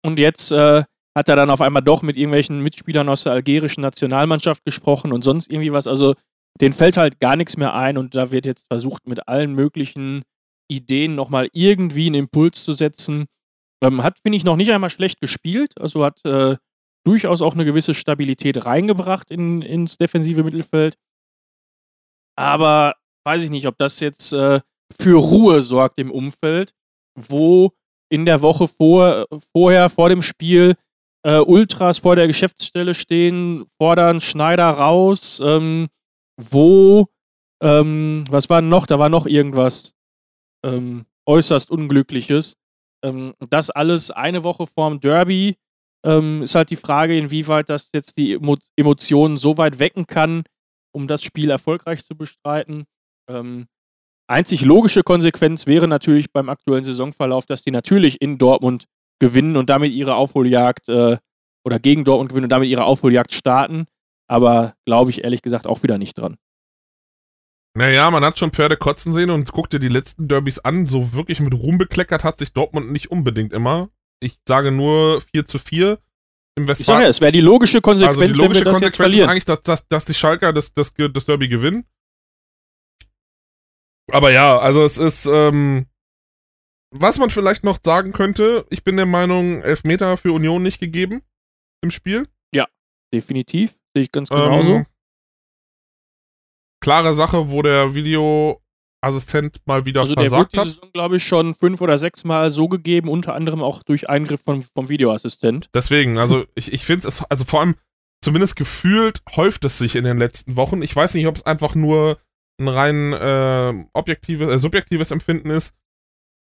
Und jetzt äh, hat er dann auf einmal doch mit irgendwelchen Mitspielern aus der algerischen Nationalmannschaft gesprochen und sonst irgendwie was. Also denen fällt halt gar nichts mehr ein und da wird jetzt versucht, mit allen möglichen Ideen nochmal irgendwie einen Impuls zu setzen ähm, hat, finde ich, noch nicht einmal schlecht gespielt. Also hat äh, durchaus auch eine gewisse Stabilität reingebracht in, ins defensive Mittelfeld. Aber weiß ich nicht, ob das jetzt äh, für Ruhe sorgt im Umfeld, wo in der Woche vor, vorher, vor dem Spiel, äh, Ultras vor der Geschäftsstelle stehen, fordern Schneider raus, ähm, wo, ähm, was war noch? Da war noch irgendwas ähm, äußerst Unglückliches. Ähm, das alles eine Woche vorm Derby ähm, ist halt die Frage, inwieweit das jetzt die Emo Emotionen so weit wecken kann, um das Spiel erfolgreich zu bestreiten. Ähm, einzig logische Konsequenz wäre natürlich beim aktuellen Saisonverlauf, dass die natürlich in Dortmund gewinnen und damit ihre Aufholjagd äh, oder gegen Dortmund gewinnen und damit ihre Aufholjagd starten. Aber glaube ich ehrlich gesagt auch wieder nicht dran. Naja, man hat schon Pferde kotzen sehen und guckt dir die letzten Derbys an. So wirklich mit Ruhm bekleckert hat sich Dortmund nicht unbedingt immer. Ich sage nur 4 zu 4 im Westfalen. Ich sage ja, es wäre die logische Konsequenz, also die logische wenn wir das Konsequenz jetzt verlieren. ist eigentlich, dass, dass, dass die Schalker das, das, das Derby gewinnen. Aber ja, also es ist, ähm, was man vielleicht noch sagen könnte, ich bin der Meinung, Elfmeter für Union nicht gegeben im Spiel. Ja, definitiv. Sehe ich ganz genauso. Ähm, klare Sache, wo der Videoassistent mal wieder also versagt der wird hat. glaube ich, schon fünf oder sechs Mal so gegeben, unter anderem auch durch Eingriff vom, vom Videoassistent. Deswegen, also ich, ich finde es, also vor allem, zumindest gefühlt häuft es sich in den letzten Wochen. Ich weiß nicht, ob es einfach nur ein rein äh, objektives, äh, subjektives Empfinden ist.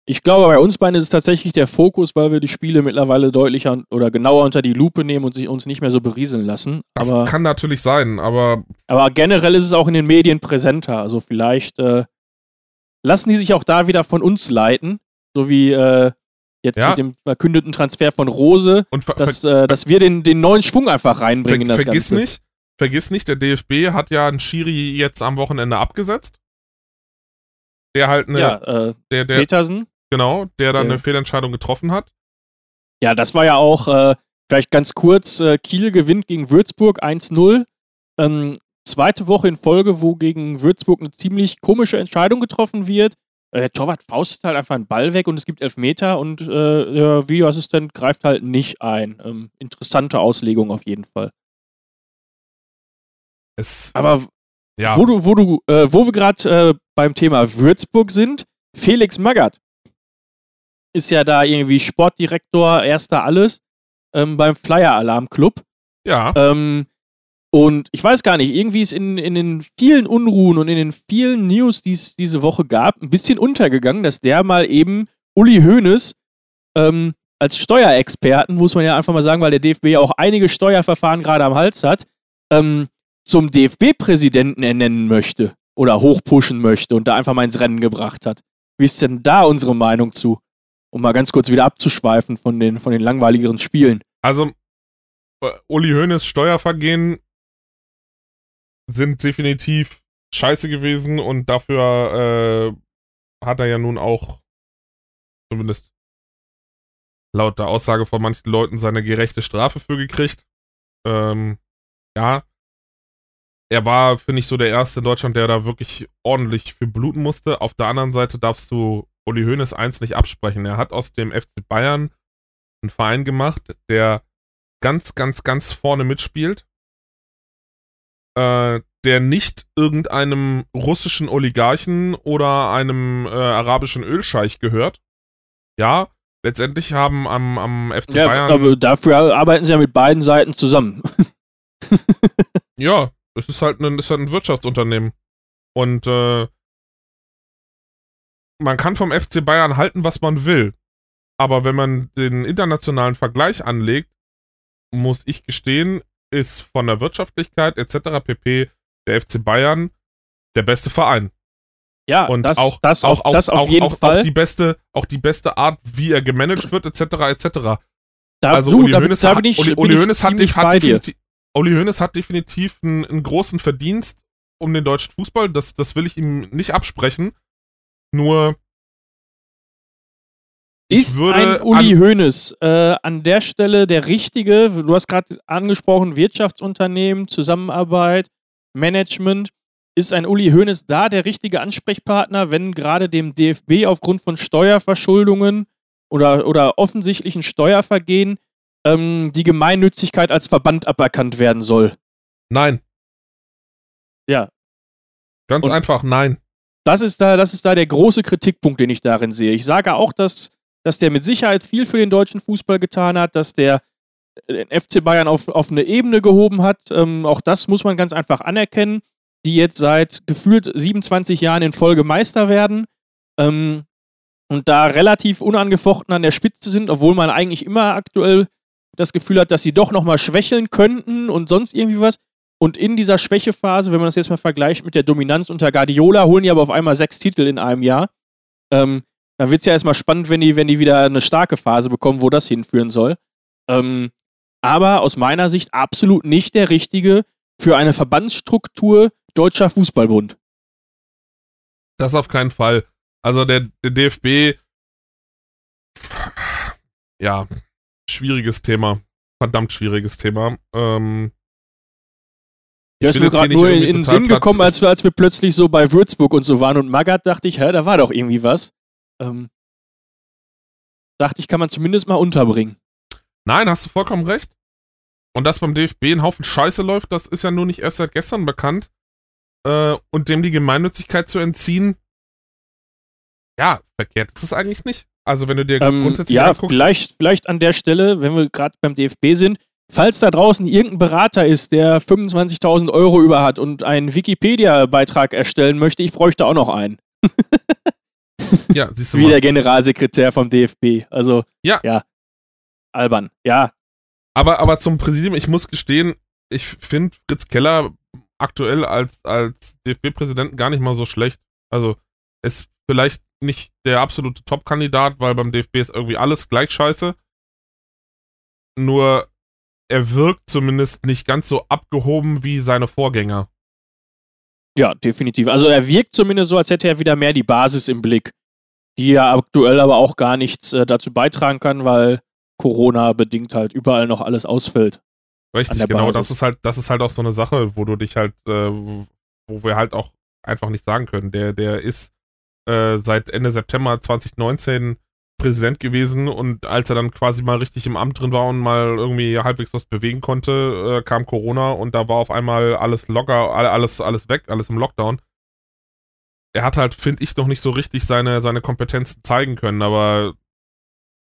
Ich glaube, bei uns beiden ist es tatsächlich der Fokus, weil wir die Spiele mittlerweile deutlicher oder genauer unter die Lupe nehmen und sich uns nicht mehr so berieseln lassen. Das aber, kann natürlich sein, aber. Aber generell ist es auch in den Medien präsenter. Also vielleicht äh, lassen die sich auch da wieder von uns leiten, so wie äh, jetzt ja. mit dem verkündeten Transfer von Rose, dass, äh, dass wir den, den neuen Schwung einfach reinbringen in das vergiss Ganze. Nicht, vergiss nicht, der DFB hat ja einen Schiri jetzt am Wochenende abgesetzt. Der halt eine. Ja, äh, der, der, Petersen. Genau, der dann ja. eine Fehlentscheidung getroffen hat. Ja, das war ja auch, äh, vielleicht ganz kurz, äh, Kiel gewinnt gegen Würzburg 1-0. Ähm, zweite Woche in Folge, wo gegen Würzburg eine ziemlich komische Entscheidung getroffen wird. Äh, der Torwart faustet halt einfach einen Ball weg und es gibt Elfmeter und äh, der Videoassistent greift halt nicht ein. Ähm, interessante Auslegung auf jeden Fall. Es, Aber ja, wo du, wo du, äh, wo wir gerade äh, beim Thema Würzburg sind, Felix Magath ist ja da irgendwie Sportdirektor, erster alles ähm, beim Flyer Alarm Club. ja. Ähm, und ich weiß gar nicht, irgendwie ist in, in den vielen Unruhen und in den vielen News, die es diese Woche gab, ein bisschen untergegangen, dass der mal eben Uli Hoeneß ähm, als Steuerexperten, muss man ja einfach mal sagen, weil der DFB ja auch einige Steuerverfahren gerade am Hals hat, ähm, zum DFB-Präsidenten ernennen möchte oder hochpushen möchte und da einfach mal ins Rennen gebracht hat. Wie ist denn da unsere Meinung zu? Um mal ganz kurz wieder abzuschweifen von den, von den langweiligeren Spielen. Also, äh, Uli Hoeneß Steuervergehen sind definitiv scheiße gewesen und dafür äh, hat er ja nun auch, zumindest laut der Aussage von manchen Leuten, seine gerechte Strafe für gekriegt. Ähm, ja. Er war, finde ich, so der Erste in Deutschland, der da wirklich ordentlich für bluten musste. Auf der anderen Seite darfst du Uli Hoeneß eins nicht absprechen. Er hat aus dem FC Bayern einen Verein gemacht, der ganz, ganz, ganz vorne mitspielt, äh, der nicht irgendeinem russischen Oligarchen oder einem äh, arabischen Ölscheich gehört. Ja, letztendlich haben am, am FC Ja, Bayern. aber dafür arbeiten sie ja mit beiden Seiten zusammen. Ja, es ist halt ein, ist halt ein Wirtschaftsunternehmen. Und äh, man kann vom FC Bayern halten, was man will. Aber wenn man den internationalen Vergleich anlegt, muss ich gestehen, ist von der Wirtschaftlichkeit etc. pp. der FC Bayern der beste Verein. Ja, Und das, auch, das, auch, auf, das auch, auf jeden auch, Fall. Auch die, beste, auch die beste Art, wie er gemanagt wird, etc. etc. da, Also du, Uli da, Hoeneß hat, Uli, Uli hat, hat, dir. definitiv, Uli Hoeneß hat definitiv einen, einen großen Verdienst um den deutschen Fußball. Das, das will ich ihm nicht absprechen. Nur ich Ist ein Uli an- Hoeneß äh, an der Stelle der richtige? Du hast gerade angesprochen, Wirtschaftsunternehmen, Zusammenarbeit, Management. Ist ein Uli Hoeneß da der richtige Ansprechpartner, wenn gerade dem DFB aufgrund von Steuerverschuldungen oder, oder offensichtlichen Steuervergehen ähm, die Gemeinnützigkeit als Verband aberkannt werden soll? Nein. Ja. Ganz Und- einfach, nein. Das ist da, das ist da der große Kritikpunkt, den ich darin sehe. Ich sage auch, dass, dass der mit Sicherheit viel für den deutschen Fußball getan hat, dass der den FC Bayern auf, auf eine Ebene gehoben hat. Ähm, auch das muss man ganz einfach anerkennen, die jetzt seit gefühlt 27 Jahren in Folge Meister werden ähm, und da relativ unangefochten an der Spitze sind, obwohl man eigentlich immer aktuell das Gefühl hat, dass sie doch nochmal schwächeln könnten und sonst irgendwie was. Und in dieser Schwächephase, wenn man das jetzt mal vergleicht mit der Dominanz unter Guardiola, holen die aber auf einmal sechs Titel in einem Jahr. Ähm, dann wird es ja erstmal spannend, wenn die, wenn die wieder eine starke Phase bekommen, wo das hinführen soll. Ähm, aber aus meiner Sicht absolut nicht der richtige für eine Verbandsstruktur Deutscher Fußballbund. Das auf keinen Fall. Also der, der DFB, ja, schwieriges Thema. Verdammt schwieriges Thema. Ähm, ich ist mir gerade nur in, den Sinn gekommen, als wir, als wir plötzlich so bei Würzburg und so waren und Magath dachte ich, hä, da war doch irgendwie was. Ähm, dachte ich, kann man zumindest mal unterbringen. Nein, hast du vollkommen recht. Und dass beim DFB ein Haufen Scheiße läuft, das ist ja nur nicht erst seit gestern bekannt. Äh, und dem die Gemeinnützigkeit zu entziehen, ja, verkehrt ist es eigentlich nicht. Also wenn du dir Ähm, grundsätzlich ja, anguckst, vielleicht, vielleicht an der Stelle, wenn wir gerade beim DFB sind, falls da draußen irgendein Berater ist, der 25.000 Euro über hat und einen Wikipedia-Beitrag erstellen möchte, ich bräuchte auch noch einen. ja, siehst du Wie mal. der Generalsekretär vom DFB. Also, Ja. Ja. Albern. Ja. Aber, aber zum Präsidium, ich muss gestehen, ich finde Fritz Keller aktuell als, als DFB-Präsidenten gar nicht mal so schlecht. Also, ist vielleicht nicht der absolute Top-Kandidat, weil beim DFB ist irgendwie alles gleich scheiße. Nur, er wirkt zumindest nicht ganz so abgehoben wie seine Vorgänger. Ja, definitiv. Also er wirkt zumindest so, als hätte er wieder mehr die Basis im Blick, die ja aktuell aber auch gar nichts äh, dazu beitragen kann, weil Corona-bedingt halt überall noch alles ausfällt. Richtig, genau. Basis. Das ist halt, das ist halt auch so eine Sache, wo du dich halt, äh, wo wir halt auch einfach nicht sagen können. Der, der ist äh, seit Ende September 2019 Präsident gewesen. Und als er dann quasi mal richtig im Amt drin war und mal irgendwie halbwegs was bewegen konnte, äh, kam Corona und da war auf einmal alles locker, all- alles, alles weg, alles im Lockdown. Er hat halt, finde ich, noch nicht so richtig seine, seine Kompetenzen zeigen können, aber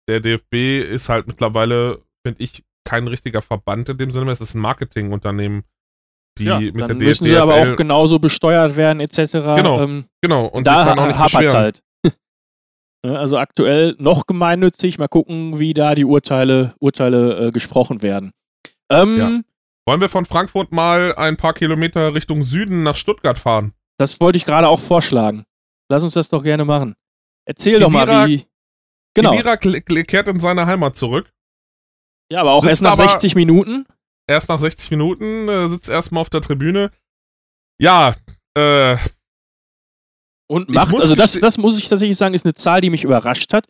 der DFB ist halt mittlerweile, finde ich, kein richtiger Verband in dem Sinne, es ist ein Marketingunternehmen, die ja, mit dann der müssen DFL, sie aber auch genauso besteuert werden, etc. Genau. Ähm, genau, und da sich dann auch nicht beschweren. halt. Ne, also aktuell noch gemeinnützig. Mal gucken, wie da die Urteile, Urteile äh, gesprochen werden. Ähm, Ja. Wollen wir von Frankfurt mal ein paar Kilometer Richtung Süden nach Stuttgart fahren? Das wollte ich gerade auch vorschlagen. Lass uns das doch gerne machen. Erzähl doch Kedira- mal, wie. Genau. Kedira kehrt in seine Heimat zurück. Ja, aber auch erst nach aber- 60 Minuten. Erst nach 60 Minuten, äh, sitzt erstmal auf der Tribüne. Ja, äh, Und macht, also das, das muss ich tatsächlich sagen, ist eine Zahl, die mich überrascht hat.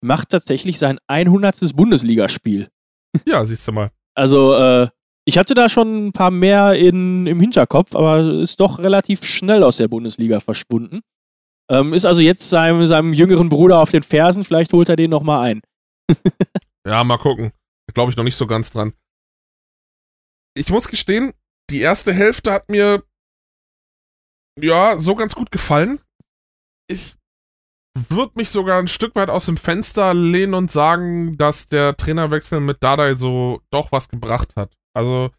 Macht tatsächlich sein 100. Bundesligaspiel. ja, siehst du mal. Also, äh, ich hatte da schon ein paar mehr in, im Hinterkopf, aber ist doch relativ schnell aus der Bundesliga verschwunden. Ähm, ist also jetzt seinem, seinem jüngeren Bruder auf den Fersen, vielleicht holt er den nochmal ein. Ja, mal gucken. Glaube ich noch nicht so ganz dran. Ich muss gestehen, die erste Hälfte hat mir ja so ganz gut gefallen. Ich würde mich sogar ein Stück weit aus dem Fenster lehnen und sagen, dass der Trainerwechsel mit Dardai so doch was gebracht hat. Also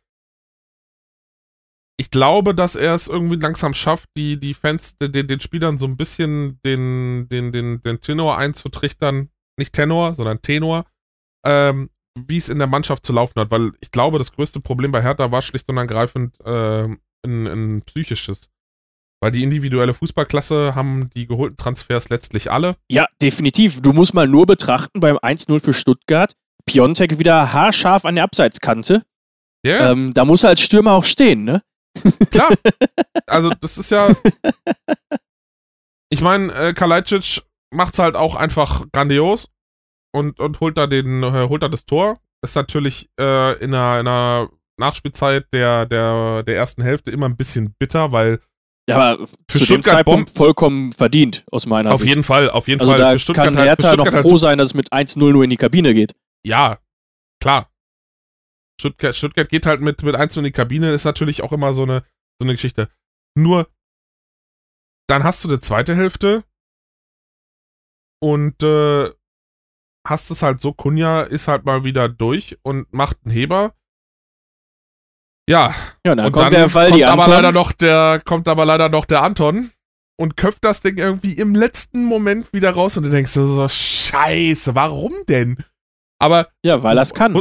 ich glaube, dass er es irgendwie langsam schafft, die, die Fans, den, den Spielern so ein bisschen den, den, den, den Tenor einzutrichtern. Nicht Tenor, sondern Tenor ähm, wie es in der Mannschaft zu laufen hat, weil ich glaube, das größte Problem bei Hertha war schlicht und ergreifend ähm, ein, ein psychisches. Weil die individuelle Fußballklasse haben die geholten Transfers letztlich alle. Ja, definitiv. Du musst mal nur betrachten, beim 1-0 für Stuttgart, Piontek wieder haarscharf an der Abseitskante. Ja, Ähm, da muss er als Stürmer auch stehen, ne? klar. Also, das ist ja. Ich meine, äh, Kalajdzic macht's halt auch einfach grandios und, und holt da den, äh, holt da das Tor. Ist natürlich äh, in, einer, in einer Nachspielzeit der, der, der ersten Hälfte immer ein bisschen bitter, weil Ja, aber Für zu dem Stuttgart Zeitpunkt Bomben- vollkommen verdient, aus meiner auf Sicht. jeden Fall, auf jeden also Fall. da Für Stuttgart kann halt- Hertha noch halt froh sein, dass es mit 1-0 nur in die Kabine geht. Ja, klar. Stuttgart, Stuttgart geht halt mit, mit 1 in die Kabine, ist natürlich auch immer so eine, so eine Geschichte. Nur, dann hast du die zweite Hälfte und äh, hast es halt so, Kunja ist halt mal wieder durch und macht einen Heber. Ja, Ja, und dann und kommt dann der Fall, kommt die aber Anton. leider noch der, kommt aber leider noch der Anton und köpft das Ding irgendwie im letzten Moment wieder raus und du denkst so, so scheiße, warum denn? Aber ja, weil er es kann.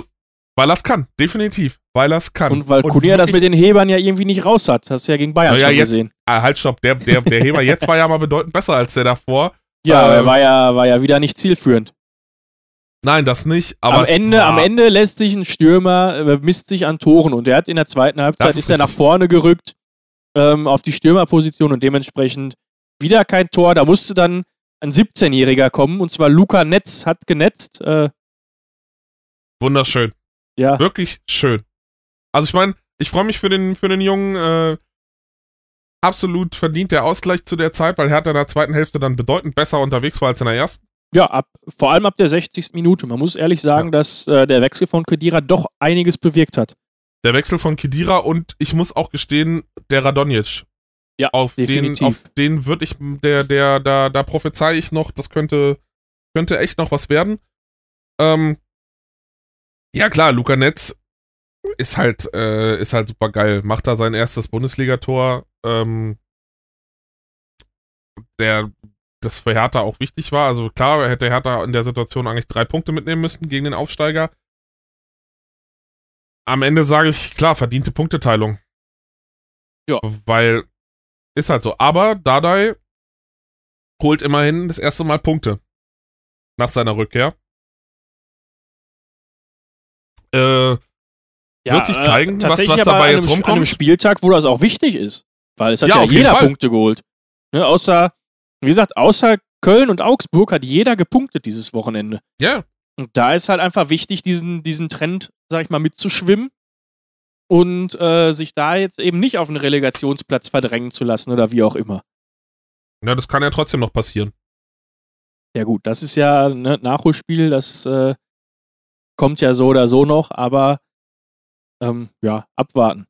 Weil er es kann, definitiv. Weil er es kann. Und weil Kunja das mit den Hebern ja irgendwie nicht raus hat. Hast du ja gegen Bayern ja, schon jetzt- gesehen. Ah, halt, stopp. Der, der, der Heber jetzt war ja mal bedeutend besser als der davor. Ja, ähm, er war ja, war ja wieder nicht zielführend. Nein, das nicht. Aber am, Ende, war, am Ende lässt sich ein Stürmer, äh, misst sich an Toren und der hat in der zweiten Halbzeit ist, ist er nach vorne gerückt ähm, auf die Stürmerposition und dementsprechend wieder kein Tor. Da musste dann ein 17-Jähriger kommen und zwar Luca Netz hat genetzt. Äh, Wunderschön. ja, Wirklich schön. Also ich meine, ich freue mich für den, für den Jungen. Äh, absolut verdient der Ausgleich zu der Zeit, weil Hertha in der zweiten Hälfte dann bedeutend besser unterwegs war als in der ersten. Ja ab, vor allem ab der 60. Minute. Man muss ehrlich sagen, dass äh, der Wechsel von Kedira doch einiges bewirkt hat. Der Wechsel von Kedira und ich muss auch gestehen, der Radonjic. Ja, auf den, definitiv. auf den würde ich, der, der, da, da prophezei ich noch, das könnte, könnte echt noch was werden. Ähm, ja klar, Luca Netz ist halt, äh, ist halt super geil. Macht da sein erstes Bundesligator, ähm, der, das für Hertha auch wichtig war. Also klar, hätte Hertha in der Situation eigentlich drei Punkte mitnehmen müssen gegen den Aufsteiger. Am Ende sage ich, klar, verdiente Punkteteilung. Ja. Weil, ist halt so. Aber Dardai holt immerhin das erste Mal Punkte. Nach seiner Rückkehr. Äh, Wird sich zeigen, was- tatsächlich was aber dabei jetzt einem, rumkommt. An einem Spieltag, wo das auch wichtig ist. Weil es hat Ja, ja, jeder. Punkte geholt. Ne, außer, wie gesagt, außer Köln und Augsburg hat jeder gepunktet dieses Wochenende. ja, Und da ist halt einfach wichtig, diesen, diesen Trend, sag ich mal, mitzuschwimmen und äh, sich da jetzt eben nicht auf einen Relegationsplatz verdrängen zu lassen oder wie auch immer. Ja, das kann ja trotzdem noch passieren. Ja gut, das ist ja ein ne, Nachholspiel, das äh, kommt ja so oder so noch, aber ähm, ja, abwarten.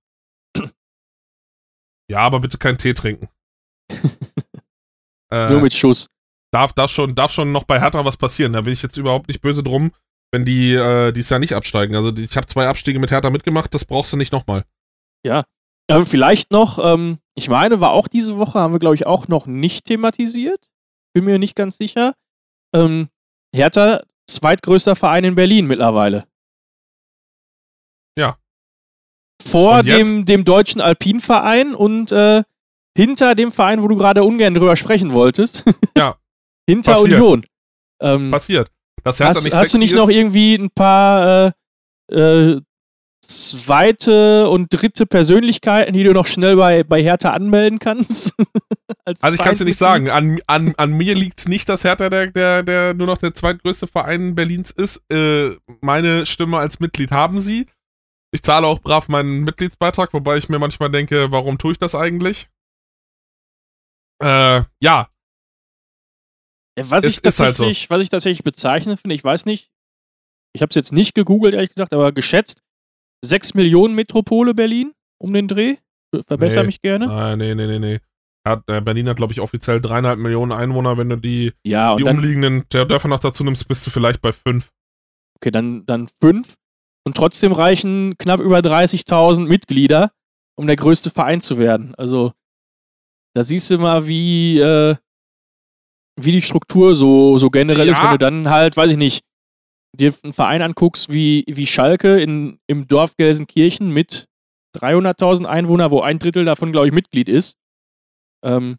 Ja, aber bitte keinen Tee trinken. äh, Nur mit Schuss. darf, darf, schon, darf schon noch bei Hertha was passieren. Da bin ich jetzt überhaupt nicht böse drum, wenn die äh, dieses Jahr nicht absteigen. Also ich habe zwei Abstiege mit Hertha mitgemacht, das brauchst du nicht nochmal. Ja. Aber vielleicht noch, ähm, ich meine, war auch diese Woche, haben wir, glaube ich, auch noch nicht thematisiert. Bin mir nicht ganz sicher. Ähm, Hertha, zweitgrößter Verein in Berlin mittlerweile. Ja. Vor dem, dem deutschen Alpinverein und äh, hinter dem Verein, wo du gerade ungern drüber sprechen wolltest. Ja. hinter Passiert. Union. Ähm, Passiert. Dass Hertha hast, nicht hast du nicht ist, noch irgendwie ein paar äh, äh, zweite und dritte Persönlichkeiten, die du noch schnell bei, bei Hertha anmelden kannst? Als Also ich kann es dir nicht sagen. An, an, an mir liegt es nicht, dass Hertha der, der, der nur noch der zweitgrößte Verein Berlins ist. Äh, meine Stimme als Mitglied haben sie. Ich zahle auch brav meinen Mitgliedsbeitrag, wobei ich mir manchmal denke, warum tue ich das eigentlich? Äh, ja, Was, ich ist halt tatsächlich, was ich tatsächlich bezeichnend finde, ich weiß nicht, ich habe es jetzt nicht gegoogelt, ehrlich gesagt, aber geschätzt, 6 Millionen Metropole Berlin um den Dreh. Verbessere Nee. mich gerne. Ah, nee, nee, nee, nee. Hat, äh, Berlin hat, glaube ich, offiziell dreieinhalb Millionen Einwohner. Wenn du die, Ja, und die dann, umliegenden Dörfer noch dazu nimmst, bist du vielleicht bei fünf. okay, dann, dann fünf. Und trotzdem reichen knapp über 30.000 Mitglieder, um der größte Verein zu werden. Also, da siehst du mal, wie, äh, wie die Struktur so, so generell ist, Ja. wenn du dann halt, weiß ich nicht, dir einen Verein anguckst wie, wie Schalke in, im Dorf Gelsenkirchen mit 300.000 Einwohnern, wo ein Drittel davon, glaube ich, Mitglied ist. Ähm,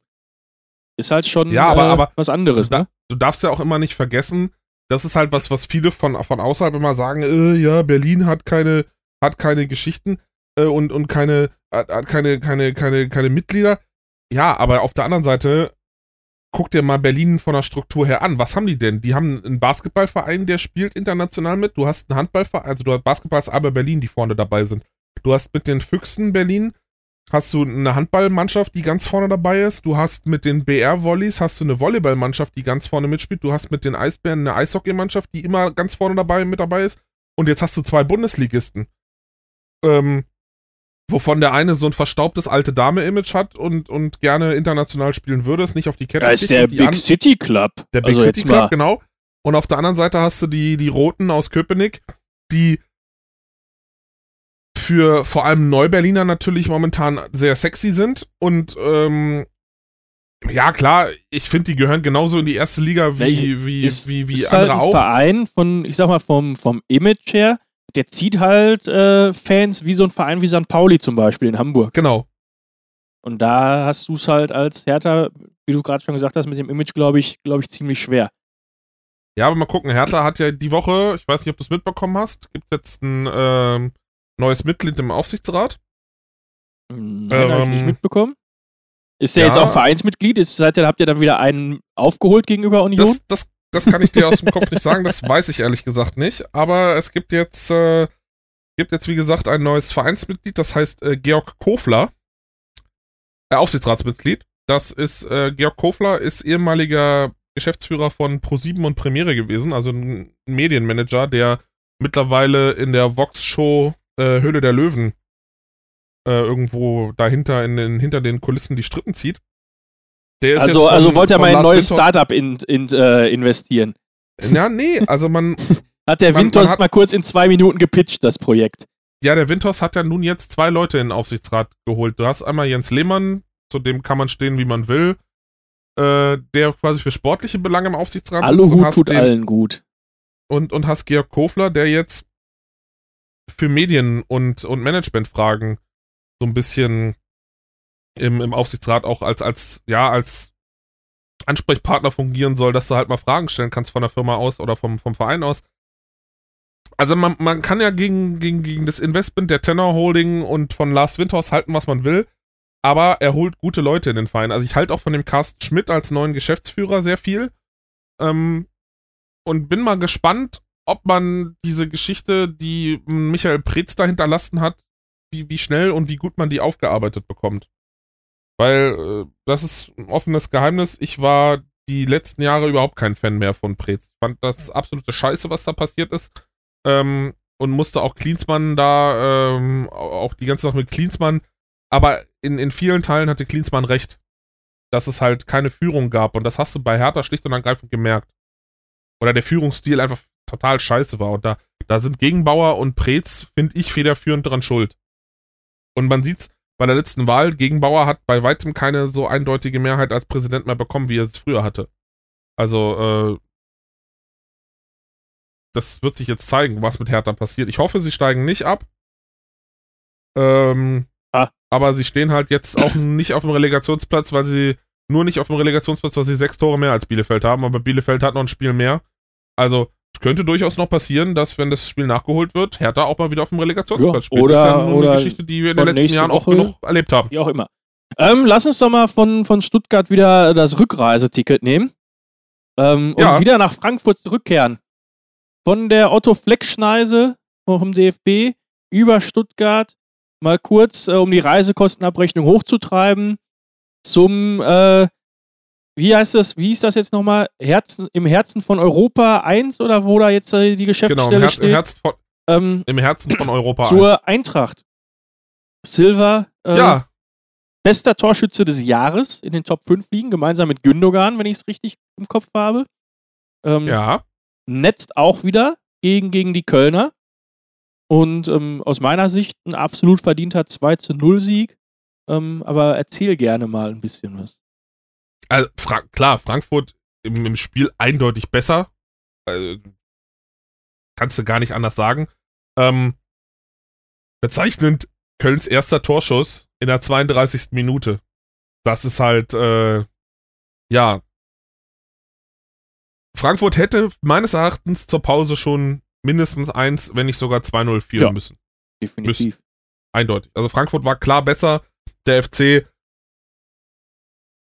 ist halt schon Ja, aber- äh, aber- was anderes, Da- ne? Du darfst ja auch immer nicht vergessen, das ist halt was, was viele von, von außerhalb immer sagen, äh, ja, Berlin hat keine, hat keine Geschichten äh, und, und keine, hat, hat keine, keine, keine, keine Mitglieder. Ja, aber auf der anderen Seite, guck dir mal Berlin von der Struktur her an. Was haben die denn? Die haben einen Basketballverein, der spielt international mit. Du hast einen Handballverein, also du hast Basketball aber Berlin, die vorne dabei sind. Du hast mit den Füchsen Berlin, hast du eine Handballmannschaft, die ganz vorne dabei ist. Du hast mit den BR-Volleys, hast du eine Volleyballmannschaft, die ganz vorne mitspielt. Du hast mit den Eisbären eine Eishockeymannschaft, die immer ganz vorne dabei mit dabei ist. Und jetzt hast du zwei Bundesligisten. Ähm, wovon der eine so ein verstaubtes alte Dame-Image hat und, und gerne international spielen würde, es nicht auf die Kette Da ist der Big an- City Club. der Big also City Club, mal. genau. Und auf der anderen Seite hast du die, die Roten aus Köpenick, die für vor allem Neuberliner natürlich momentan sehr sexy sind. Und ähm, ja, klar, ich finde, die gehören genauso in die erste Liga wie, wie, ist, wie, wie ist andere halt ein auch. Verein von, ich sag mal, vom, vom Image her, der zieht halt äh, Fans wie so ein Verein wie St. Pauli zum Beispiel in Hamburg. Genau. Und da hast du es halt als Hertha, wie du gerade schon gesagt hast, mit dem Image, glaube ich, glaube ich, ziemlich schwer. Ja, aber mal gucken. Hertha hat ja die Woche, ich weiß nicht, ob du es mitbekommen hast, gibt jetzt ein ähm, neues Mitglied im Aufsichtsrat. Nein, habe ich nicht Ähm, mitbekommen. Ist der ja. jetzt auch Vereinsmitglied? Ist, seitdem habt ihr dann wieder einen aufgeholt gegenüber Union? Das, das, das kann ich dir aus dem Kopf nicht sagen, das weiß ich ehrlich gesagt nicht. Aber es gibt jetzt, äh, gibt jetzt wie gesagt, ein neues Vereinsmitglied, das heißt äh, Georg Kofler. Äh, Aufsichtsratsmitglied. Das ist, äh, Georg Kofler ist ehemaliger Geschäftsführer von Pro7 und Premiere gewesen, also ein Medienmanager, der mittlerweile in der Vox-Show äh, Höhle der Löwen äh, irgendwo dahinter in den, hinter den Kulissen die Strippen zieht. Also, also von- wollte er mal in ein neues Windhorst- Startup in, in, äh, investieren. Ja, nee, also man, Hat der Man- man Windhorst hat- mal kurz in zwei Minuten gepitcht, das Projekt. Ja, der Windhorst hat ja nun jetzt zwei Leute in den Aufsichtsrat geholt. Du hast einmal Jens Lehmann, zu dem kann man stehen, wie man will, äh, der quasi für sportliche Belange im Aufsichtsrat sitzt und Aluhut hast, tut den, allen gut. und, und hast Georg Kofler, der jetzt für Medien- und, und Managementfragen so ein bisschen im, im Aufsichtsrat auch als, als, ja, als Ansprechpartner fungieren soll, dass du halt mal Fragen stellen kannst von der Firma aus oder vom, vom Verein aus. Also man, man kann ja gegen, gegen, gegen das Investment der Tenor Holding und von Lars Windhorst halten, was man will, aber er holt gute Leute in den Verein. Also ich halte auch von dem Carsten Schmidt als neuen Geschäftsführer sehr viel. Ähm, und bin mal gespannt, ob man diese Geschichte, die Michael Preetz da hinterlassen hat, wie, wie schnell und wie gut man die aufgearbeitet bekommt. Weil äh, das ist ein offenes Geheimnis. Ich war die letzten Jahre überhaupt kein Fan mehr von. Ich fand das absolute Scheiße, was da passiert ist. Ähm, und musste auch Klinsmann da, ähm, auch die ganze Sache mit Klinsmann. Aber in, in vielen Teilen hatte Klinsmann recht, dass es halt keine Führung gab. Und das hast du bei Hertha schlicht und ergreifend gemerkt. Oder der Führungsstil einfach total scheiße war. Und da, da sind Gegenbauer und Preetz, finde ich, federführend dran schuld. Und man sieht's bei der letzten Wahl, Gegenbauer hat bei weitem keine so eindeutige Mehrheit als Präsident mehr bekommen, wie er es früher hatte. Also, äh, das wird sich jetzt zeigen, was mit Hertha passiert. Ich hoffe, sie steigen nicht ab. Ähm, ah. Aber sie stehen halt jetzt auch nicht auf dem Relegationsplatz, weil sie nur nicht auf dem Relegationsplatz, weil sie sechs Tore mehr als Bielefeld haben. Aber Bielefeld hat noch ein Spiel mehr. Also, könnte durchaus noch passieren, dass, wenn das Spiel nachgeholt wird, Hertha auch mal wieder auf dem Relegationsplatz spielt. Oder, das ist ja oder eine Geschichte, die wir in den letzten Jahren auch genug erlebt haben. Wie auch immer. Ähm, lass uns doch mal von, von Stuttgart wieder das Rückreiseticket nehmen. Ähm, und ja. wieder nach Frankfurt zurückkehren. Von der Otto-Fleck-Schneise vom DFB über Stuttgart mal kurz, äh, um die Reisekostenabrechnung hochzutreiben, zum äh, wie heißt das, wie ist das jetzt nochmal? Herzen, Im Herzen von Europa 1 oder wo da jetzt äh, die Geschäftsstelle genau, im Herz, steht? Im Herzen, von, ähm, Im Herzen von Europa Zur 1. Eintracht. Silva, äh, ja. bester Torschütze des Jahres in den Top 5 liegen, gemeinsam mit Gündogan, wenn ich es richtig im Kopf habe. Ähm, ja. Netzt auch wieder gegen, gegen die Kölner. Und ähm, aus meiner Sicht ein absolut verdienter 2 zu 0 Sieg. Ähm, aber erzähl gerne mal ein bisschen was also Fra klar, Frankfurt im, im, Spiel eindeutig besser. Also, kannst du gar nicht anders sagen. Ähm, bezeichnend Kölns erster Torschuss in der 32. Minute. Das ist halt, äh, ja. Frankfurt hätte meines Erachtens zur Pause schon mindestens eins, wenn nicht sogar 2-0 führen ja, müssen. Definitiv. Müssen. Eindeutig. Also Frankfurt war klar besser. Der FC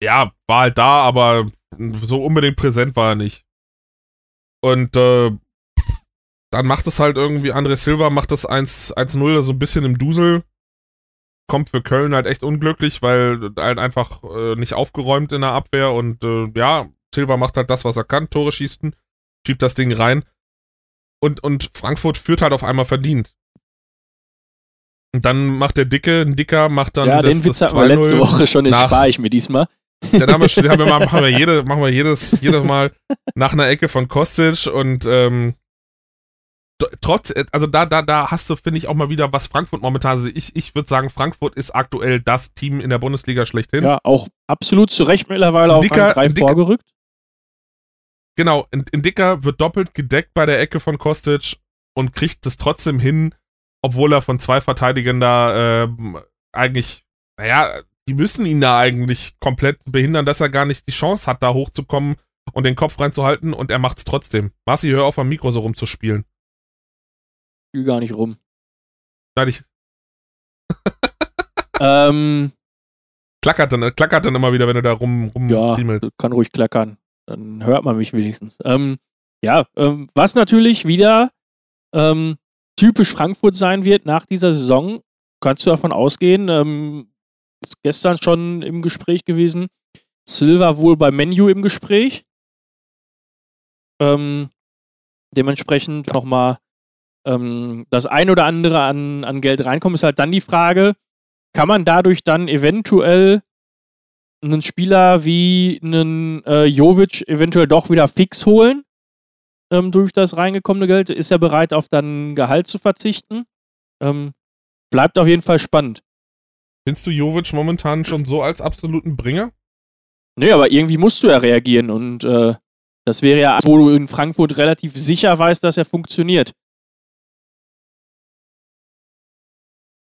ja, war halt da, aber so unbedingt präsent war er nicht. Und äh, dann macht es halt irgendwie, André Silva macht das 1-0 so ein bisschen im Dusel. Kommt für Köln halt echt unglücklich, weil halt einfach äh, nicht aufgeräumt in der Abwehr und äh, ja, Silva macht halt das, was er kann, Tore schießen, schiebt das Ding rein. Und, und Frankfurt führt halt auf einmal verdient. Und dann macht der Dicke, ein Dicker macht dann ja, das, den Witz hatten wir letzte Woche schon, den spare ich mir diesmal. Dann haben wir, schon, haben wir mal, machen wir, jede, machen wir jedes, jedes Mal nach einer Ecke von Kostic und ähm, trotz, also da, da, da hast du, finde ich, auch mal wieder, was Frankfurt momentan, also ich, ich würde sagen, Frankfurt ist aktuell das Team in der Bundesliga schlechthin. Ja, auch absolut zu Recht mittlerweile auf Dicker, drei Dicker, vorgerückt. Genau, in, in Dicker wird doppelt gedeckt bei der Ecke von Kostic und kriegt es trotzdem hin, obwohl er von zwei Verteidigern da äh, eigentlich, naja, die müssen ihn da eigentlich komplett behindern, dass er gar nicht die Chance hat, da hochzukommen und den Kopf reinzuhalten und er macht's trotzdem. Marci, hör auf am Mikro so rumzuspielen. Ich will gar nicht rum. Nein, ich. ähm. Klackert dann, klackert dann immer wieder, wenn du da rum, rum Ja, riemelst. kann ruhig klackern. Dann hört man mich wenigstens. Ähm, ja, ähm, was natürlich wieder ähm, typisch Frankfurt sein wird nach dieser Saison, kannst du davon ausgehen, ähm, ist gestern schon im Gespräch gewesen. Silva wohl bei Menu im Gespräch. Ähm, dementsprechend nochmal ähm, das ein oder andere an, an Geld reinkommt, ist halt dann die Frage, kann man dadurch dann eventuell einen Spieler wie einen äh, Jovic eventuell doch wieder fix holen ähm, durch das reingekommene Geld? Ist er bereit, auf dann Gehalt zu verzichten? Ähm, bleibt auf jeden Fall spannend. Findest du Jovic momentan schon so als absoluten Bringer? Nee, aber irgendwie musst du ja reagieren und äh, das wäre ja, wo du in Frankfurt relativ sicher weißt, dass er funktioniert.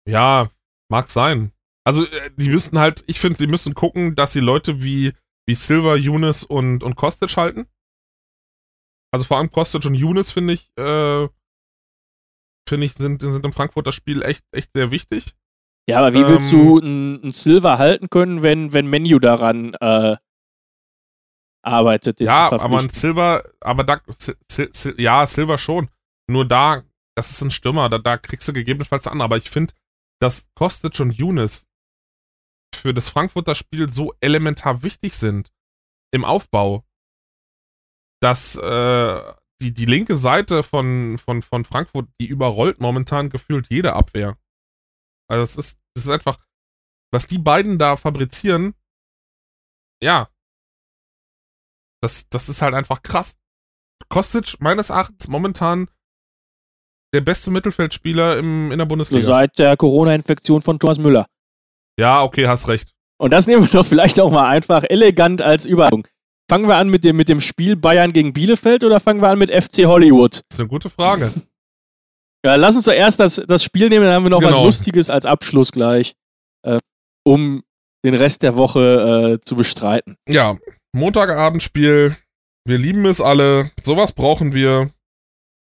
Ja, mag sein. Also, äh, die müssten halt, ich finde, sie müssen gucken, dass sie Leute wie, wie Silver, Younes und, und Kostic halten. Also vor allem Kostic und Younes, finde ich, äh, finde ich, sind, sind im Frankfurter Spiel echt, echt sehr wichtig. Ja, aber wie willst du ähm. ein, Silver halten können, wenn, wenn Menu daran äh, arbeitet? ja, aber ein Silver, aber da, ja, Silver schon. Nur da, das ist ein Stürmer, da, da kriegst du gegebenenfalls an. Aber ich finde, dass Kostic und Younes für das Frankfurter Spiel so elementar wichtig sind im Aufbau, dass äh, die, die linke Seite von, von, von Frankfurt, die überrollt momentan gefühlt jede Abwehr. Also es ist, es ist einfach, was die beiden da fabrizieren, ja, das, das ist halt einfach krass. Kostic, meines Erachtens, momentan der beste Mittelfeldspieler im, in der Bundesliga. Seit der Corona-Infektion von Thomas Müller. Ja, okay, hast recht. Und das nehmen wir doch vielleicht auch mal einfach elegant als Überleitung. Fangen wir an mit dem, mit dem Spiel Bayern gegen Bielefeld oder fangen wir an mit FC Hollywood? Das ist eine gute Frage. Ja, lass uns zuerst das, das Spiel nehmen, dann haben wir noch Genau. was Lustiges als Abschluss gleich, äh, um den Rest der Woche äh, zu bestreiten. Ja, Montagabendspiel. Wir lieben es alle. Sowas brauchen wir.